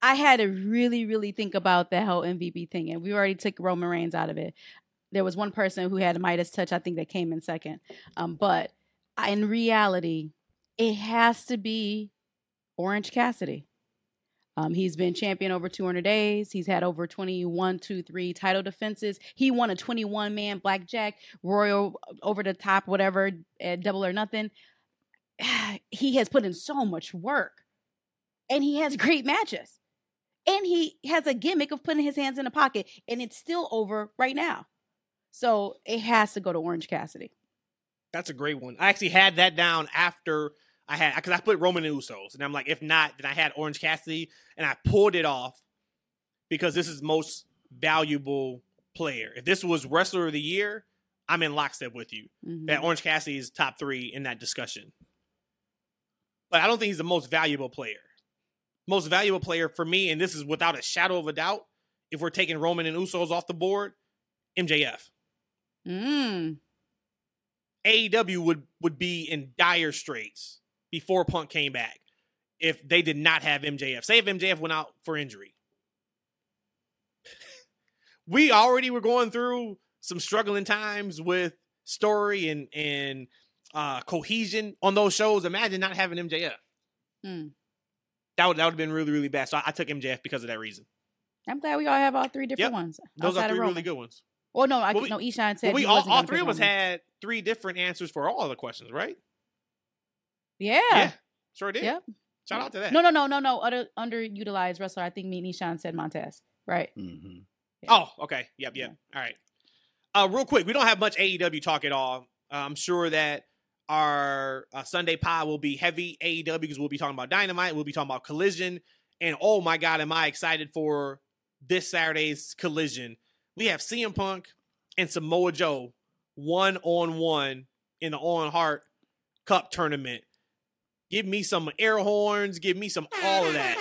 I had to really, really think about that whole MVP thing, and we already took Roman Reigns out of it. There was one person who had Midas touch, I think, that came in second. Um, but in reality, it has to be Orange Cassidy. Um, he's been champion over 200 days. He's had over 21, 2, 3 title defenses. He won a 21 man blackjack, royal over the top, whatever, at double or nothing. He has put in so much work and he has great matches. And he has a gimmick of putting his hands in the pocket, and it's still over right now. So it has to go to Orange Cassidy. That's a great one. I actually had that down after I had because I put Roman and Usos, and I'm like, if not, then I had Orange Cassidy, and I pulled it off because this is most valuable player. If this was wrestler of the year, I'm in lockstep with you. Mhm. That Orange Cassidy is top three in that discussion. But I don't think he's the most valuable player. Most valuable player for me, and this is without a shadow of a doubt, if we're taking Roman and Usos off the board, MJF. Mm. AEW would would be in dire straits before Punk came back if they did not have MJF. Say if MJF went out for injury, we already were going through some struggling times with story and and uh cohesion on those shows. Imagine not having MJF. Hmm. That would that would have been really really bad. So I, I took MJF because of that reason. I'm glad we all have all three different Yep. ones. Those are three really good ones. Well, no, I Well, we- no. Eshaun said Well, we all, all three of us had three different answers for all of the questions, right? Yeah. Yeah, sure did. Yep. Shout out to that. No, no, no, no, no. Other underutilized wrestler. I think me and Eshaun said Montez. Right. hmm Oh, okay. Yep, yep. All right. Uh, real quick, we don't have much AEW talk at all. Uh, I'm sure that our uh, Sunday pod will be heavy AEW because we'll be talking about Dynamite, we'll be talking about Collision, and oh my God, am I excited for this Saturday's Collision? We have CM Punk and Samoa Joe one on one in the Owen Hart Cup tournament. Give me some air horns, give me some all of that.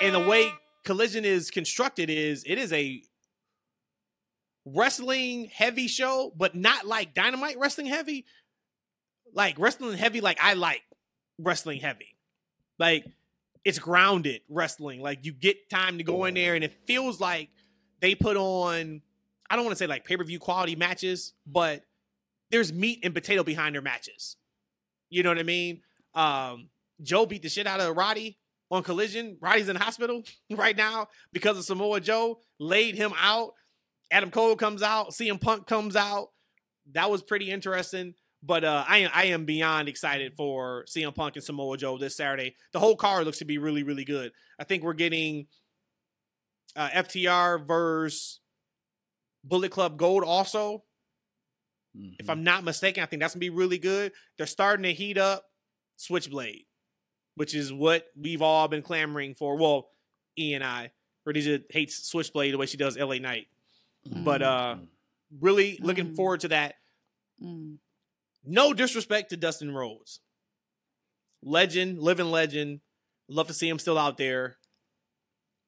And the way Collision is constructed is it is a wrestling heavy show, but not like Dynamite wrestling heavy. Like wrestling heavy, like I like wrestling heavy. Like it's grounded wrestling. Like you get time to go in there, and it feels like they put on. I don't want to say like pay per view quality matches, but there's meat and potato behind their matches. You know what I mean? Um, Joe beat the shit out of Roddy on Collision. Roddy's in the hospital right now because of Samoa Joe laid him out. Adam Cole comes out, CM Punk comes out. That was pretty interesting. But uh, I am I am beyond excited for CM Punk and Samoa Joe this Saturday. The whole card looks to be really really good. I think we're getting uh, FTR versus Bullet Club Gold also. If I'm not mistaken, I think that's gonna be really good. They're starting to heat up Switchblade, which is what we've all been clamoring for. Well, E and I, Khadijah hates Switchblade the way she does LA Knight. But uh really looking Mm. forward to that. Mm. No disrespect to Dustin Rhodes. Legend, living legend. Love to see him still out there.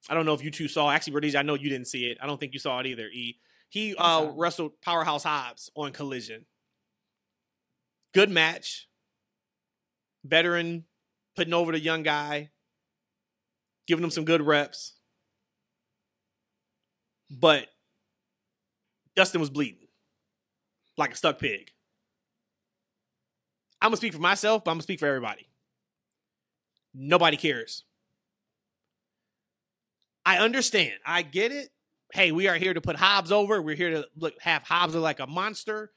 I don't know if you two saw. Actually, Khadijah, I know you didn't see it. I don't think you saw it either. E. He uh, wrestled Powerhouse Hobbs on Collision. Good match. Veteran putting over the young guy, giving him some good reps. But Dustin was bleeding like a stuck pig. I'm gonna speak for myself, but I'm gonna speak for everybody. Nobody cares. I understand. I get it. Hey, we are here to put Hobbs over. We're here to look have Hobbs look like a monster.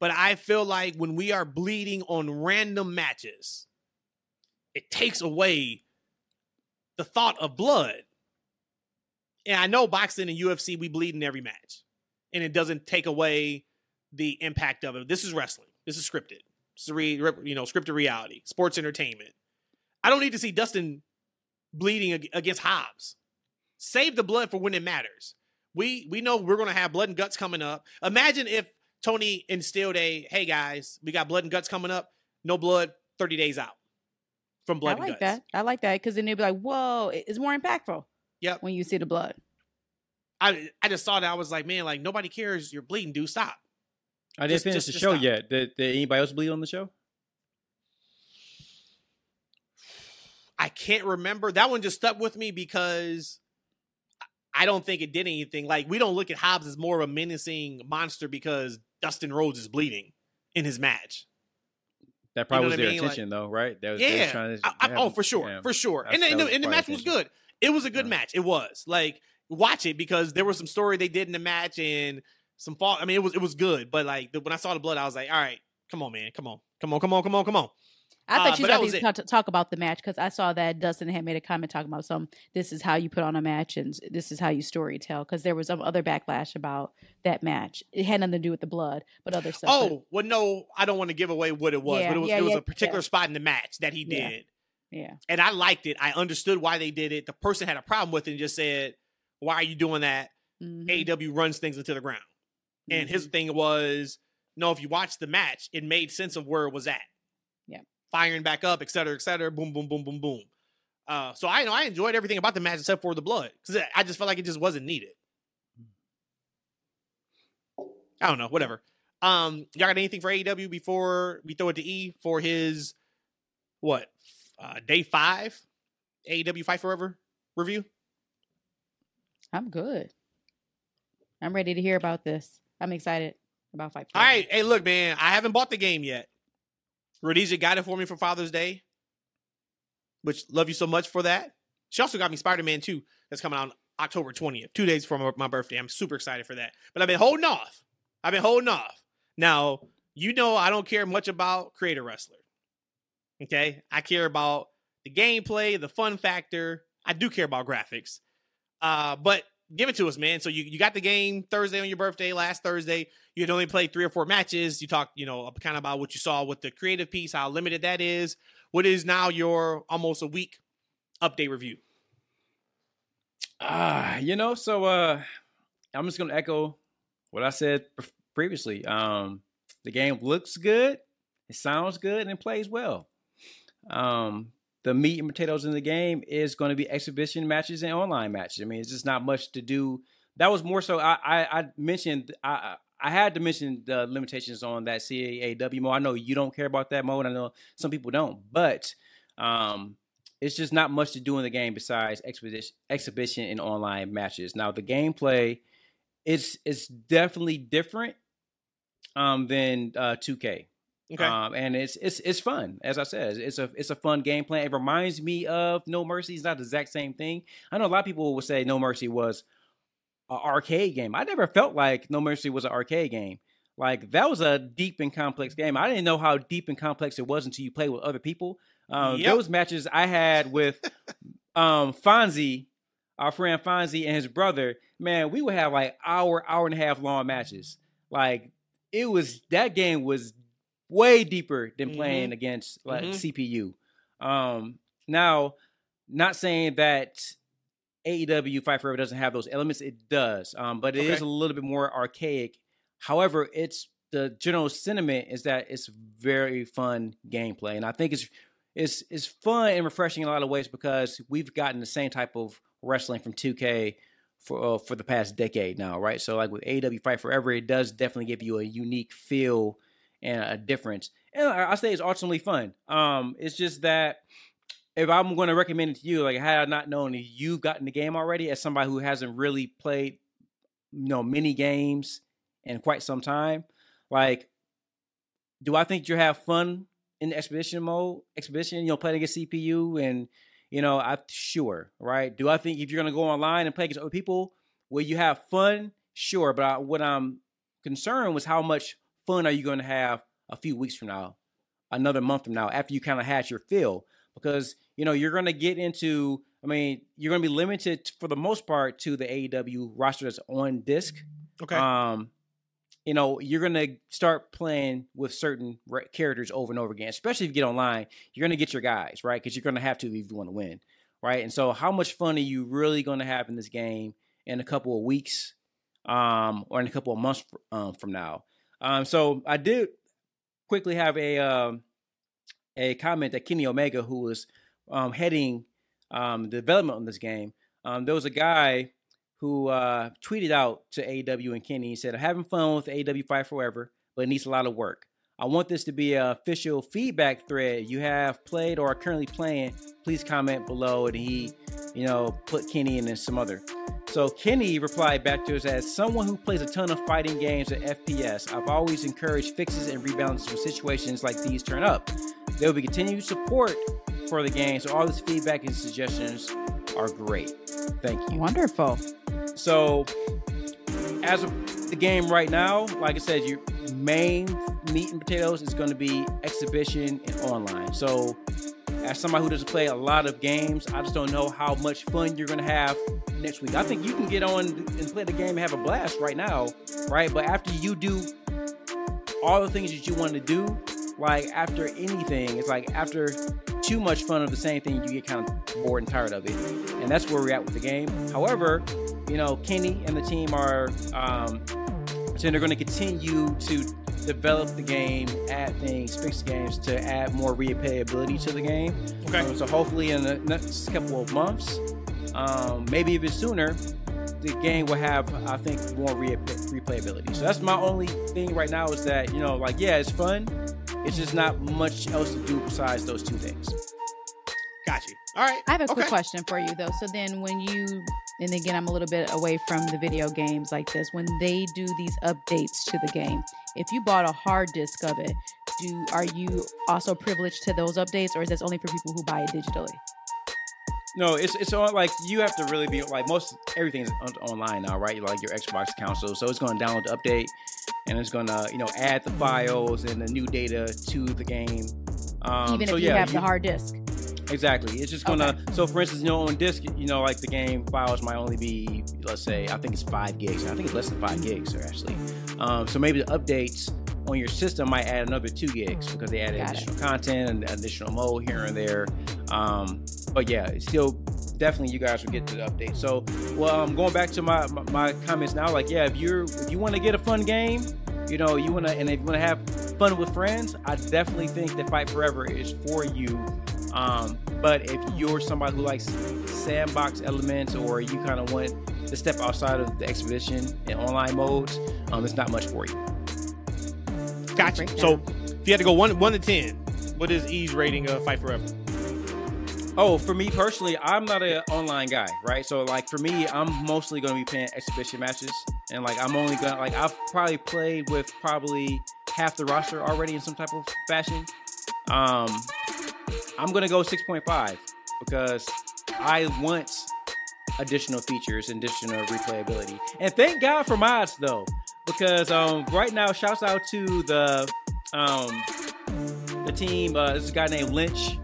But I feel like when we are bleeding on random matches, it takes away the thought of blood. And I know boxing and UFC, we bleed in every match. And it doesn't take away the impact of it. This is wrestling. This is scripted. This is re, you know, scripted reality, sports entertainment. I don't need to see Dustin bleeding against Hobbs. Save the blood for when it matters. We we know we're gonna have blood and guts coming up. Imagine if Tony instilled a, hey guys, we got blood and guts coming up. No blood, 30 days out from blood I and like guts. that. I like that because then they'll be like, "Whoa, it's more impactful." Yep. When you see the blood. I I just saw that. I was like, man, like nobody cares. You're bleeding, dude. Stop. I didn't Just- finish just- the just show stop. yet. Did, did anybody else bleed on the show? I can't remember. That one just stuck with me because I don't think it did anything. Like we don't look at Hobbs as more of a menacing monster because Dustin Rhodes is bleeding in his match. That probably know was what I their mean? Like- intention, though, right? They was, Yeah. trying to I- I- oh, for sure, yeah. for sure. That's- And, the- and, the, and the match was good. It was a good Yeah. match. It was like watch it because there was some story they did in the match and some fault. I mean, it was it was good, but like the, when I saw the blood, I was like, all right, come on, man, come on, come on, come on, come on, come on. I Uh, thought you but were about to talk, about the match because I saw that Dustin had made a comment talking about some. This is how you put on a match, and this is how you story tell. Because there was some other backlash about that match. It had nothing to do with the blood, but other stuff. but- Oh, well, no, I don't want to give away what it was, Yeah, but it was yeah, it was yeah, a particular spot in the match that he did. yeah, and I liked it. I understood why they did it. The person had a problem with it and just said, "Why are you doing that?" Mhm, AEW runs things into the ground, and his mhm. thing was, "No, if you watch the match, it made sense of where it was at. Firing back up, et cetera, et cetera. Boom, boom, boom, boom, boom. Uh, so I know I enjoyed everything about the match except for the blood because I just felt like it just wasn't needed. I don't know, whatever. Um, y'all got anything for AEW before we throw it to E for his what uh day five AEW Fight Forever review? I'm good. I'm ready to hear about this. I'm excited about Fight. All right. Hey, look, man, I haven't bought the game yet. Rhodesia got it for me for Father's Day, which love you so much for that. She also got me Spider Man 2 that's coming out October 20th, two days before my birthday. I'm super excited for that. But I've been holding off. I've been holding off. Now, you know, I don't care much about Creator Wrestler. Okay. I care about the gameplay, the fun factor. I do care about graphics. Uh, but give it to us, man. So you, you got the game Thursday on your birthday, last Thursday. You had only played three or four matches. You talked, you know, kind of about what you saw with the creative piece, how limited that is. What is now your almost a week update review? Ah, uh, you know, so uh I'm just gonna echo what I said previously. Um the game looks good, it sounds good, and it plays well. Um the meat and potatoes in the game is going to be exhibition matches and online matches. I mean, it's just not much to do. That was more so. I I, I mentioned I I had to mention the limitations on that CAW mode. I know you don't care about that mode. I know some people don't, but um, it's just not much to do in the game besides exhibition, exhibition and online matches. Now the gameplay, it's it's definitely different um, than uh, 2K. Okay. Um, and it's it's it's fun. As I said, it's a it's a fun game plan. It reminds me of No Mercy. It's not the exact same thing. I know a lot of people would say No Mercy was an arcade game. I never felt like No Mercy was an arcade game. Like that was a deep and complex game. I didn't know how deep and complex it was until you play with other people. Um, yep. Those matches I had with um, Fonzie, our friend Fonzie and his brother, man, we would have like hour, hour and a half long matches. Like it was that game was way deeper than mm-hmm. playing against like mm-hmm. CPU. Um, now, not saying that AEW Fight Forever doesn't have those elements. It does, um, but it okay. is a little bit more archaic. However, it's the general sentiment is that it's very fun gameplay, and I think it's it's it's fun and refreshing in a lot of ways because we've gotten the same type of wrestling from 2K for uh, for the past decade now, right? So like with AEW Fight Forever, it does definitely give you a unique feel and a difference. And I say it's ultimately fun. Um, it's just that if I'm going to recommend it to you, like had I not known you've gotten the game already, as somebody who hasn't really played, you know, many games in quite some time, like, do I think you have fun in the expedition mode, expedition, you know, playing against CPU and you know, I sure, right? Do I think if you're gonna go online and play against other people, will you have fun? Sure, but I, what I'm concerned was how much fun are you going to have a few weeks from now, another month from now, after you kind of had your fill, because you know you're going to get into. I mean, you're going to be limited for the most part to the AEW roster that's on disc. Okay. Um, you know, you're going to start playing with certain characters over and over again, especially if you get online. You're going to get your guys, right? Because you're going to have to if you want to win, right? And so, how much fun are you really going to have in this game in a couple of weeks um, or in a couple of months um, from now? Um, so, I did quickly have a um, a comment that Kenny Omega, who was um, heading um, development on this game, um, there was a guy who uh, tweeted out to AW and Kenny. He said, "I'm having fun with AW Fight Forever, but it needs a lot of work. I want this to be an official feedback thread. You have played or are currently playing. Please comment below." And he, you know, put Kenny and then some other. So Kenny replied back to us as someone who plays a ton of fighting games and FPS, I've always encouraged fixes and rebounds when situations like these turn up. There will be continued support for the game, so all this feedback and suggestions are great. Thank you. Wonderful. So, as of the game right now, like I said, your main meat and potatoes is going to be exhibition and online. So, as somebody who doesn't play a lot of games, I just don't know how much fun you're going to have next week. I think you can get on and play the game and have a blast right now, right? But after you do all the things that you want to do, like after anything, it's like after too much fun of the same thing, you get kind of bored and tired of it. And that's where we're at with the game. However, you know, Kenny and the team are um, saying they're going to continue to develop the game, add things, fix games to add more replayability to the game. Okay. Um, so hopefully in the next couple of months, um, maybe even sooner, the game will have, I think, more re- replayability. So that's my only thing right now is that, you know, like, yeah, it's fun. It's just not much else to do besides those two things. Got you. All right. I have a quick question for you though. So then when you and again, I'm a little bit away from the video games like this. When they do these updates to the game, if you bought a hard disk of it, do are you also privileged to those updates, or is this only for people who buy it digitally? No, it's it's on like you have to really be like most everything's on, online now, right? Like your Xbox console, so it's going to download the update, and it's going to you know add the files and the new data to the game. Um, Even so if you yeah, have you, the hard disk. Exactly. It's just gonna. Okay. So, for instance, you know, on disk, you know, like the game files might only be, let's say, I think it's five gigs. I think it's less than five gigs, actually. Um, so maybe the updates on your system might add another two gigs because they added Got additional it. content and additional mode here and there. Um, but yeah, still definitely you guys will get to the update. So, well, um, going back to my, my, my comments now, like yeah, if you're if you want to get a fun game, you know, you want to and if you want to have fun with friends, I definitely think that Fight Forever is for you. Um, but if you're somebody who likes sandbox elements or you kind of want to step outside of the exhibition and online modes, um, it's not much for you. Gotcha. So if you had to go one one to ten, what is E's rating of Fight Forever? Oh, for me personally, I'm not an online guy, right? So like for me, I'm mostly going to be playing exhibition matches, and like I'm only gonna like I've probably played with probably half the roster already in some type of fashion. Um, I'm gonna go 6.5 because I want additional features, additional replayability, and thank God for mods though, because um right now, shouts out to the um the team. Uh, this guy named Lynch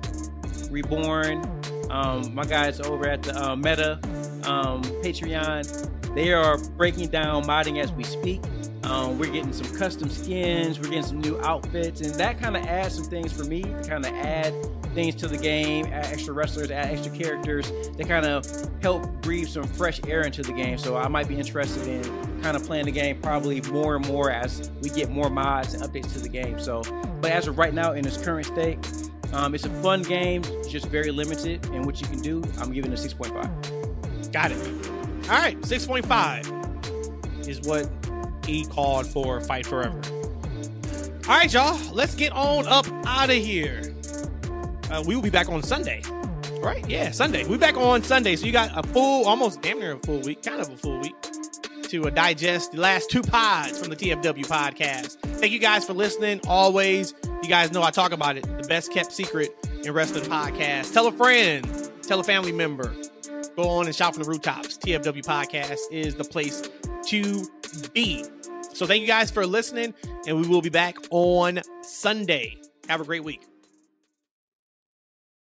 Reborn. Um, my guys over at the uh, Meta um, Patreon, they are breaking down modding as we speak. Um, we're getting some custom skins, we're getting some new outfits, and that kind of adds some things for me to kind of add things to the game, add extra wrestlers, add extra characters that kind of help breathe some fresh air into the game. So I might be interested in kind of playing the game probably more and more as we get more mods and updates to the game. So, but as of right now, in its current state, um, it's a fun game, just very limited in what you can do. I'm giving it a 6.5. Got it. All right, 6.5 is what he called for Fight Forever. All right, y'all, let's get on up out of here. Uh, we will be back on Sunday. Right? Yeah, Sunday. We'll back on Sunday. So you got a full, almost damn near a full week, kind of a full week to uh, digest the last two pods from the TFW podcast. Thank you guys for listening. Always, you guys know I talk about it. The best kept secret in wrestling podcast. Tell a friend, tell a family member. Go on and shout from the rooftops. TFW podcast is the place to be. So thank you guys for listening, and we will be back on Sunday. Have a great week.